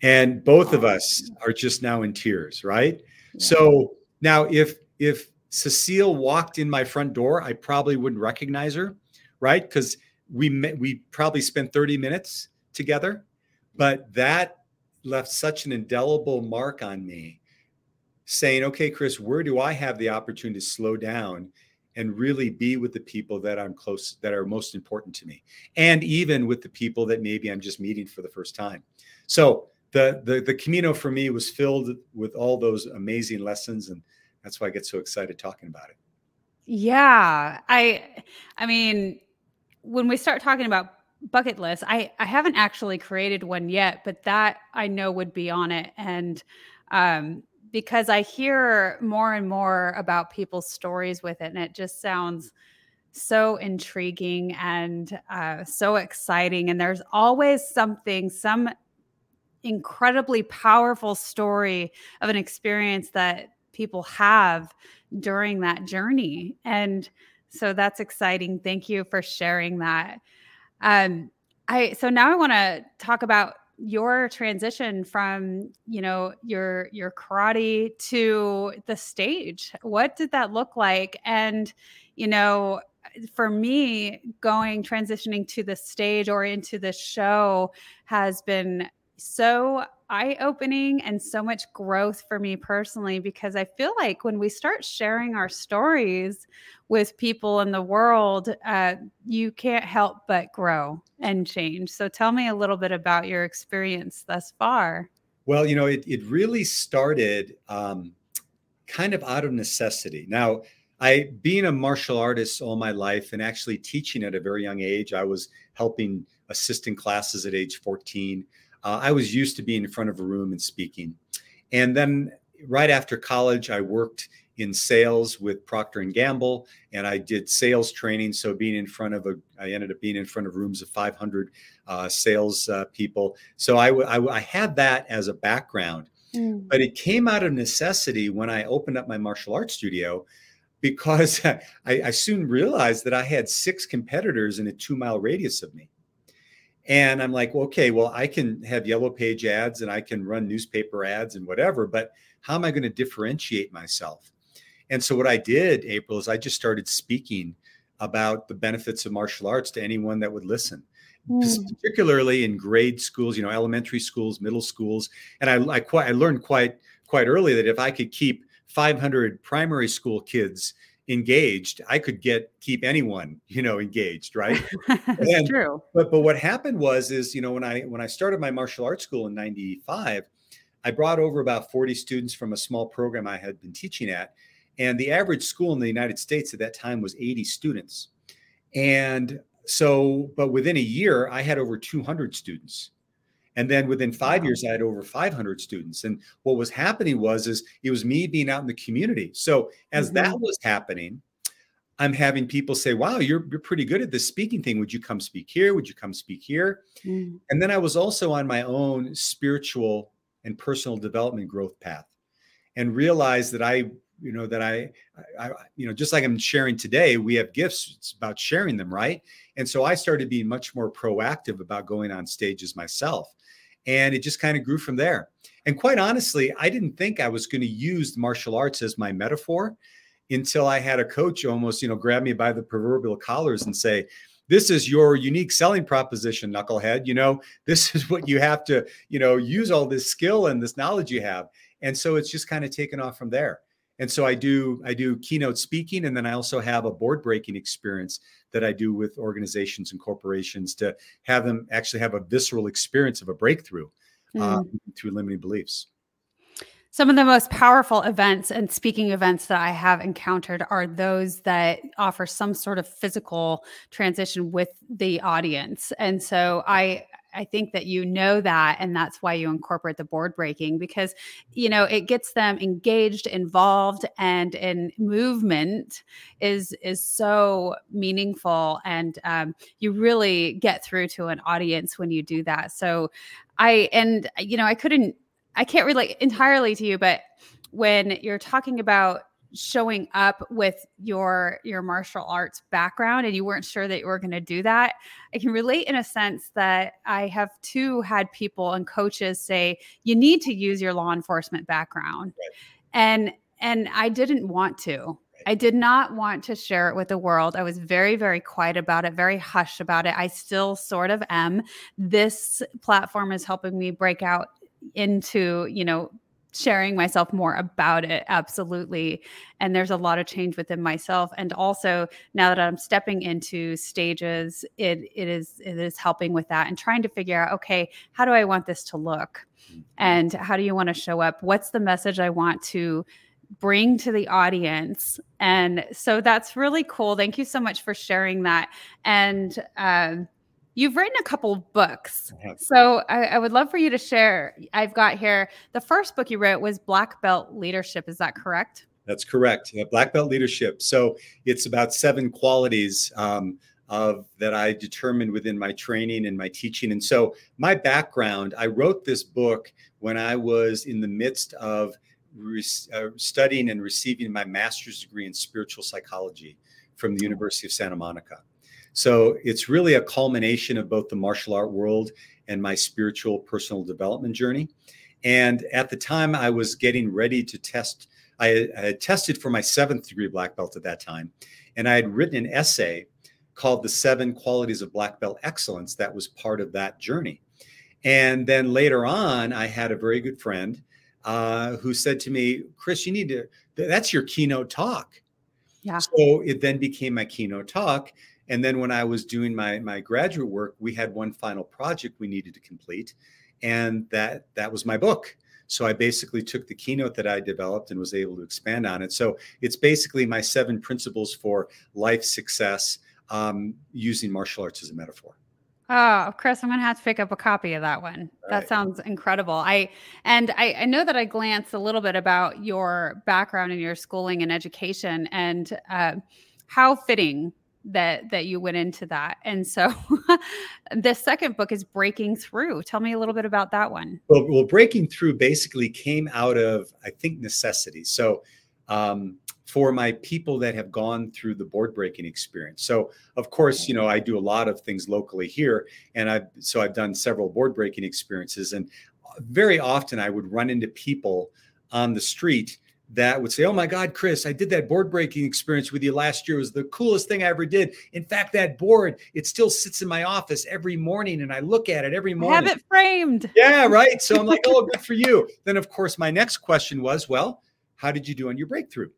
and both of oh. us are just now in tears right? Yeah. so now if if cecile walked in my front door i probably wouldn't recognize her right? Because we met we probably spent 30 minutes together but that left such an indelible mark on me saying okay chris where do i have the opportunity to slow down and really be with the people that i'm close that are most important to me and even with the people that maybe i'm just meeting for the first time so the the the Camino for me was filled with all those amazing lessons, and that's why I get so excited talking about it. Yeah, I I mean, when we start talking about bucket lists, I I haven't actually created one yet, but that I know would be on it and um because I hear more and more about people's stories with it and it just sounds so intriguing and uh, so exciting and there's always something some incredibly powerful story of an experience that people have during that journey. And so that's exciting. Thank you for sharing that. Um, I so now I want to talk about your transition from you know your your karate to the stage. What did that look like? And you know, for me, going transitioning to the stage or into the show has been so eye opening and so much growth for me personally because I feel like when we start sharing our stories with people in the world, uh, you can't help but grow and change. So tell me a little bit about your experience thus far. Well, you know, it, it really started um, kind of out of necessity. Now, I, being a martial artist all my life and actually teaching at a very young age, I was helping assistant classes at age 14. Uh, I was used to being in front of a room and speaking. And then right after college, I worked in sales with Procter and Gamble, and I did sales training. So being in front of a, I ended up being in front of rooms of 500 uh, sales uh, people. So I, I, I had that as a background, mm. but it came out of necessity when I opened up my martial arts studio because [LAUGHS] I, I soon realized that I had six competitors in a two mile radius of me. And I'm like, well, okay, well, I can have yellow page ads and I can run newspaper ads and whatever, but how am I going to differentiate myself? And so what I did, April, is I just started speaking about the benefits of martial arts to anyone that would listen. Mm. particularly in grade schools, you know, elementary schools, middle schools, and I, I quite I learned quite quite early that if I could keep 500 primary school kids engaged, I could get keep anyone, you know, engaged, right? [LAUGHS] That's and, true. But but what happened was is, you know, when I when I started my martial arts school in 95, I brought over about 40 students from a small program I had been teaching at. And the average school in the United States at that time was 80 students. And so, but within a year, I had over 200 students. And then within five years, I had over 500 students. And what was happening was, is it was me being out in the community. So as mm-hmm. that was happening, I'm having people say, wow, you're, you're pretty good at this speaking thing. Would you come speak here? Would you come speak here? Mm-hmm. And then I was also on my own spiritual and personal development growth path and realized that I, you know, that I, I, you know, just like I'm sharing today, we have gifts. It's about sharing them, right? And so I started being much more proactive about going on stages myself and it just kind of grew from there. And quite honestly, I didn't think I was going to use martial arts as my metaphor until I had a coach almost, you know, grab me by the proverbial collars and say, this is your unique selling proposition, knucklehead. You know, [LAUGHS] this is what you have to, you know, use all this skill and this knowledge you have. And so it's just kind of taken off from there. And so I do I do keynote speaking, and then I also have a board breaking experience that I do with organizations and corporations to have them actually have a visceral experience of a breakthrough mm. um, through limiting beliefs. Some of the most powerful events and speaking events that I have encountered are those that offer some sort of physical transition with the audience. And so I I think that you know that and that's why you incorporate the board breaking because you know it gets them engaged involved and in movement is is so meaningful and um, you really get through to an audience when you do that. So I and you know I couldn't I can't relate entirely to you but when you're talking about showing up with your your martial arts background and you weren't sure that you were going to do that i can relate in a sense that i have too had people and coaches say you need to use your law enforcement background right. and and i didn't want to I did not want to share it with the world. I was very, very quiet about it, very hush about it. I still sort of am. This platform is helping me break out into, you know, sharing myself more about it absolutely. And there's a lot of change within myself. And also now that i'm stepping into stages it it is it is helping with that and trying to figure out okay how do i want this to look? Mm-hmm. and how do you want to show up? What's the message i want to bring to the audience? And so that's really cool. Thank you so much for sharing that. And um You've written a couple of books. I so I, I, would love for you to share. I've got here the first book you wrote was Black Belt Leadership. Is that correct? That's correct. Yeah, Black Belt Leadership. So it's about seven qualities um, of that I determined within my training and my teaching. And so my background, I wrote this book when I was in the midst of re- uh, studying and receiving my master's degree in spiritual psychology from the University of Santa Monica. So it's really a culmination of both the martial art world and my spiritual personal development journey. And at the time, I was getting ready to test. I had tested for my seventh degree black belt at that time, and I had written an essay called "The Seven Qualities of Black Belt Excellence." That was part of that journey. And then later on, I had a very good friend uh, who said to me, Chris, you need to, that's your keynote talk. Yeah. So it then became my keynote talk. And then when I was doing my my graduate work, we had one final project we needed to complete, and that that was my book. So I basically took the keynote that I developed and was able to expand on it. So it's basically my seven principles for life success um, using martial arts as a metaphor. Oh, Chris, I'm gonna have to pick up a copy of that one. All that right. sounds incredible. I and I, I know that I glanced a little bit about your background and your schooling and education, and uh, how fitting that that you went into that. And so, [LAUGHS] the second book is Breaking Through. Tell me a little bit about that one. Well, well, breaking through basically came out of I think necessity. So um, for my people that have gone through the board breaking experience. So of course, you know, I do a lot of things locally here, and I so I've done several board breaking experiences, and very often I would run into people on the street that would say, "Oh my God, Chris, I did that board breaking experience with you last year. It was the coolest thing I ever did. In fact, that board it still sits in my office every morning, and I look at it every morning. I morning." have it framed. Yeah, right. So I'm like, [LAUGHS] oh, good for you. Then, of course, my next question was, well, how did you do on your breakthrough?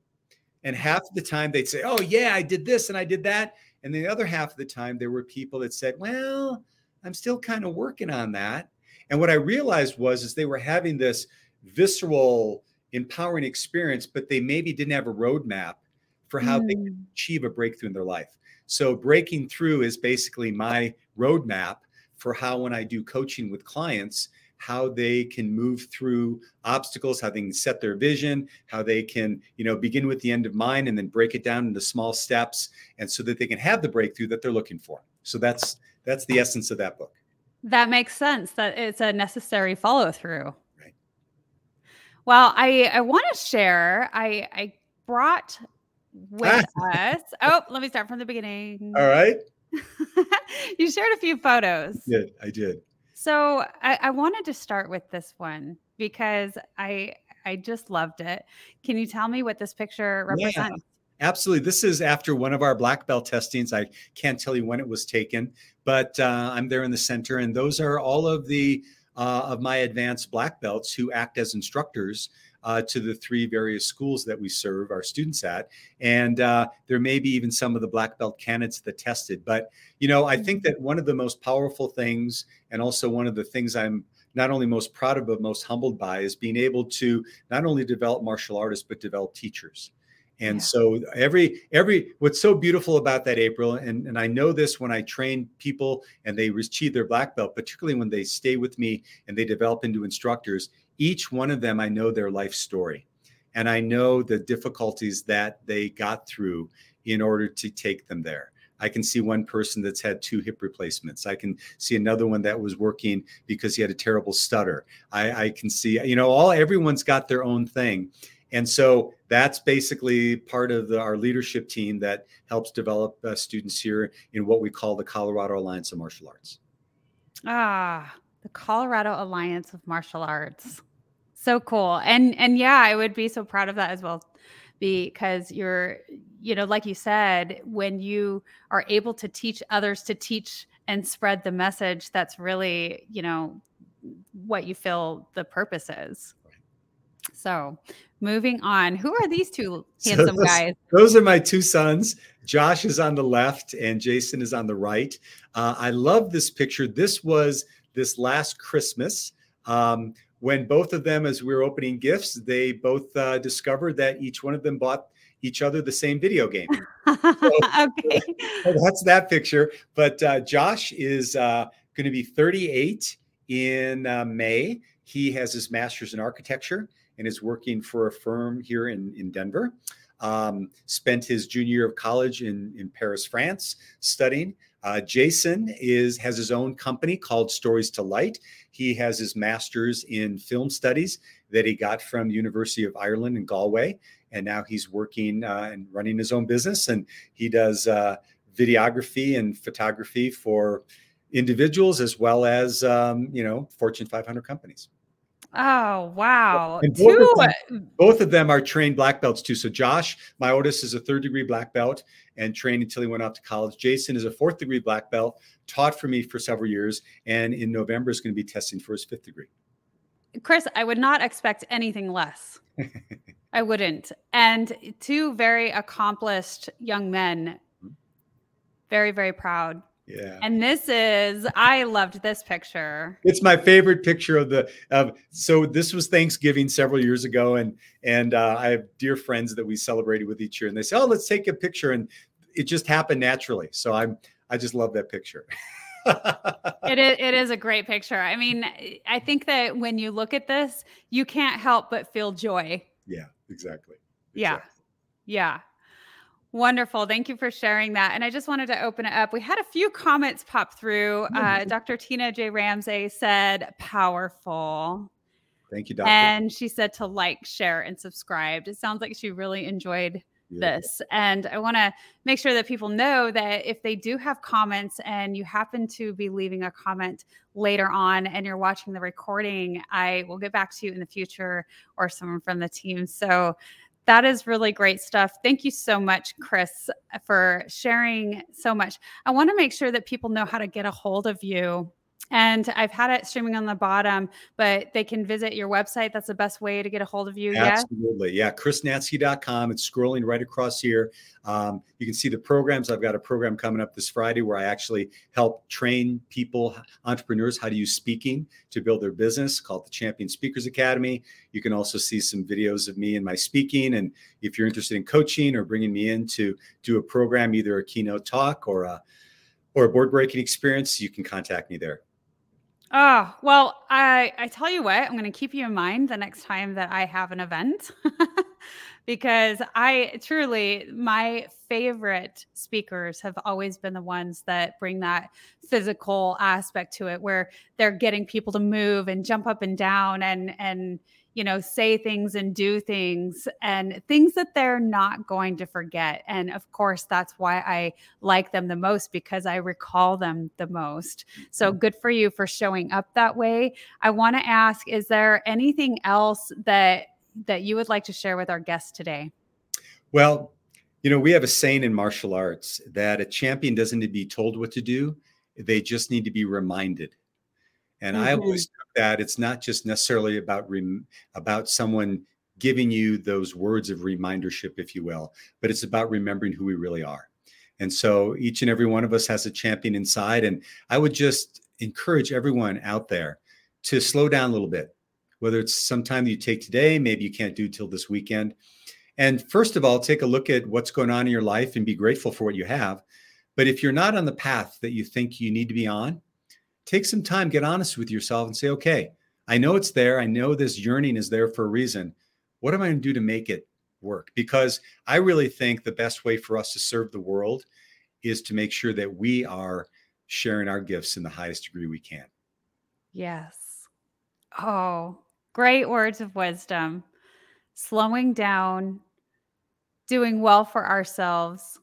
And half of the time they'd say, oh, yeah, I did this and I did that. And the other half of the time, there were people that said, well, I'm still kind of working on that. And what I realized was, is they were having this visceral, empowering experience, but they maybe didn't have a roadmap for how they Mm. achieve a breakthrough in their life. So breaking through is basically my roadmap for how when I do coaching with clients, how they can move through obstacles, how they can set their vision, how they can, you know, begin with the end of mind and then break it down into small steps and so that they can have the breakthrough that they're looking for. So that's that's the essence of that book. That makes sense. That it's a necessary follow through. Well, I I want to share. I I brought with us. [LAUGHS] Oh, let me start from the beginning. All right. [LAUGHS] you shared a few photos. Good. I did. So I, I wanted to start with this one because I I just loved it. Can you tell me what this picture Yeah. represents? Absolutely. This is after one of our black belt testings. I can't tell you when it was taken, but uh, I'm there in the center, and those are all of the uh, of my advanced black belts who act as instructors uh, to the three various schools that we serve our students at. And uh, there may be even some of the black belt candidates that tested. But you know, I think that one of the most powerful things, and also one of the things I'm not only most proud of but most humbled by, is being able to not only develop martial artists but develop teachers. And Yeah. so every every what's so beautiful about that April, and, and I know this when I train people and they achieve their black belt, particularly when they stay with me and they develop into instructors, each one of them I know their life story. And I know the difficulties that they got through in order to take them there. I can see one person that's had two hip replacements. I can see another one that was working because he had a terrible stutter. I, I can see, you know, all everyone's got their own thing. And so that's basically part of the, our leadership team that helps develop uh, students here in what we call the Colorado Alliance of Martial Arts. Ah, the Colorado Alliance of Martial Arts. So cool. And and yeah, I would be so proud of that as well because you're you know, like you said, when you are able to teach others to teach and spread the message, that's really, you know, what you feel the purpose is. So, moving on. Who are these two So handsome those- guys? Those are my two sons. Josh is on the left and Jason is on the right. Uh, I love this picture. This was this last Christmas um, when both of them, as we were opening gifts, they both uh, discovered that each one of them bought each other the same video game. [LAUGHS] okay. [LAUGHS] So that's that picture. But uh, Josh is uh, going to be 38 in uh, May. He has his master's in architecture and is working for a firm here in, in Denver. Um, spent his junior year of college in, in Paris, France, studying. Uh, Jason is has his own company called Stories to Light. He has his master's in film studies that he got from University of Ireland in Galway, and now he's working uh, and running his own business. And he does uh, videography and photography for individuals as well as um, you know Fortune 500 companies. Oh wow! And both, Two, of them, mm. both of them are trained black belts too. So Josh, my oldest, is a third degree black belt and trained until he went off to college. Jason is a fourth degree black belt, taught for me for several years, and in November is going to be testing for his fifth degree. Chris, I would not expect anything less. I wouldn't. And two very accomplished young men. Mm-hmm. Very, very proud. Yeah. And this is I loved this picture. It's my favorite picture of the of so this was Thanksgiving several years ago and and uh, I have dear friends that we celebrated with each year and they say, "Oh, let's take a picture." And it just happened naturally. So I'm I just love that picture. it is it is a [LAUGHS] great picture. I mean, I think that when you look at this, you can't help but feel joy. Yeah, exactly. Yeah. Yeah. Wonderful. Thank you for sharing that. And I just wanted to open it up. We had a few comments pop through. Uh, Dr. Tina J. Ramsey said, powerful. Thank you, Doctor. And she said to like, share, and subscribe. It sounds like she really enjoyed this. And I want to make sure that people know that if they do have comments and you happen to be leaving a comment later on and you're watching the recording, I will get back to you in the future or someone from the team. So that is really great stuff. Thank you so much, Chris, for sharing so much. I want to make sure that people know how to get a hold of you. And I've had it streaming on the bottom, but they can visit your website. That's the best way to get a hold of you. Absolutely. Yeah. chrisnatzke.com. It's scrolling right across here. Um, you can see the programs. I've got a program coming up this Friday where I actually help train people, entrepreneurs, how to use speaking to build their business called the Champion Speakers Academy. You can also see some videos of me and my speaking. And if you're interested in coaching or bringing me in to do a program, either a keynote talk or a, or a board breaking experience, you can contact me there. Oh, well, I I tell you what, I'm going to keep you in mind the next time that I have an event. [LAUGHS] because I truly my favorite speakers have always been the ones that bring that physical aspect to it where they're getting people to move and jump up and down and and you know say things and do things and things that they're not going to forget and of course that's why i like them the most because i recall them the most. So mm-hmm. good for you for showing up that way. I want to ask is there anything else that that you would like to share with our guests today? Well you know we have a saying in martial arts that a champion doesn't need to be told what to do they just need to be reminded and mm-hmm. I always took that it's not just necessarily about rem- about someone giving you those words of remindership, if you will, but it's about remembering who we really are. And so each and every one of us has a champion inside. And I would just encourage everyone out there to slow down a little bit, whether it's some time that you take today, maybe you can't do till this weekend. And first of all, take a look at what's going on in your life and be grateful for what you have. But if you're not on the path that you think you need to be on, take some time, get honest with yourself and say, okay, I know it's there. I know this yearning is there for a reason. What am I going to do to make it work? Because I really think the best way for us to serve the world is to make sure that we are sharing our gifts in the highest degree we can. Yes. Oh, great words of wisdom. Slowing down, doing well for ourselves,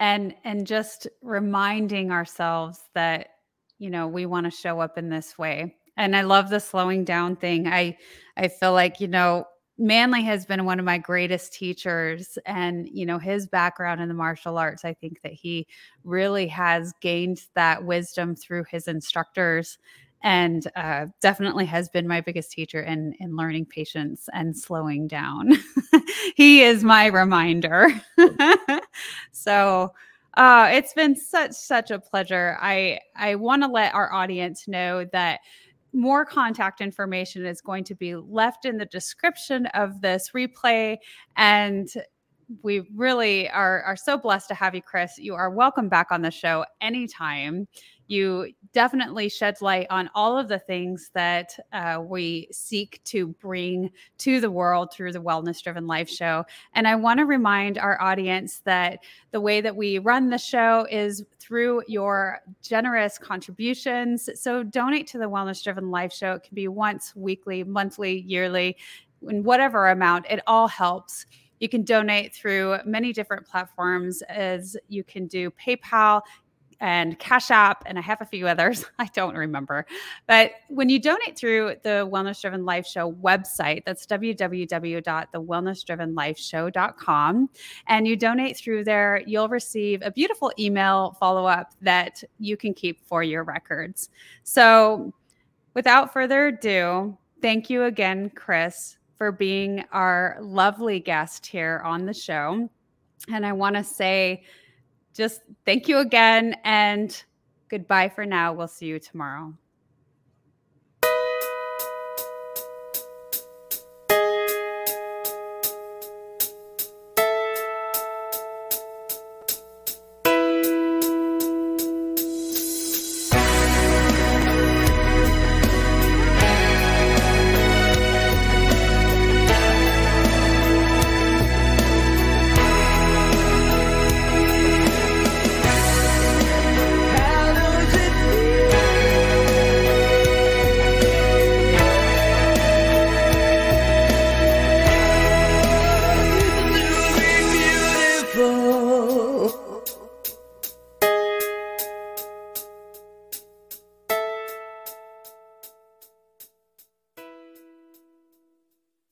and and just reminding ourselves that you know we want to show up in this way and i love the slowing down thing. I i feel like you know manly has been one of my greatest teachers and you know his background in the martial arts i think that he really has gained that wisdom through his instructors and uh, definitely has been my biggest teacher in in learning patience and slowing down. [LAUGHS] He is my reminder. [LAUGHS] So uh, it's been such such a pleasure. I I want to let our audience know that more contact information is going to be left in the description of this replay and we really are are so blessed to have you chris you are welcome back on the show anytime you definitely shed light on all of the things that uh, we seek to bring to the world through the Wellness Driven Life Show. And I want to remind our audience that the way that we run the show is through your generous contributions. So donate to the Wellness Driven Life Show. It can be once, weekly, monthly, yearly, in whatever amount, it all helps. You can donate through many different platforms as you can do PayPal, and Cash App, and I have a few others. [LAUGHS] I don't remember. But when you donate through the Wellness Driven Life Show website, that's www.thewellnessdrivenlifeshow.com, and you donate through there, you'll receive a beautiful email follow up that you can keep for your records. So, without further ado, thank you again, Chris, for being our lovely guest here on the show. And I want to say, just thank you again and goodbye for now. We'll see you tomorrow.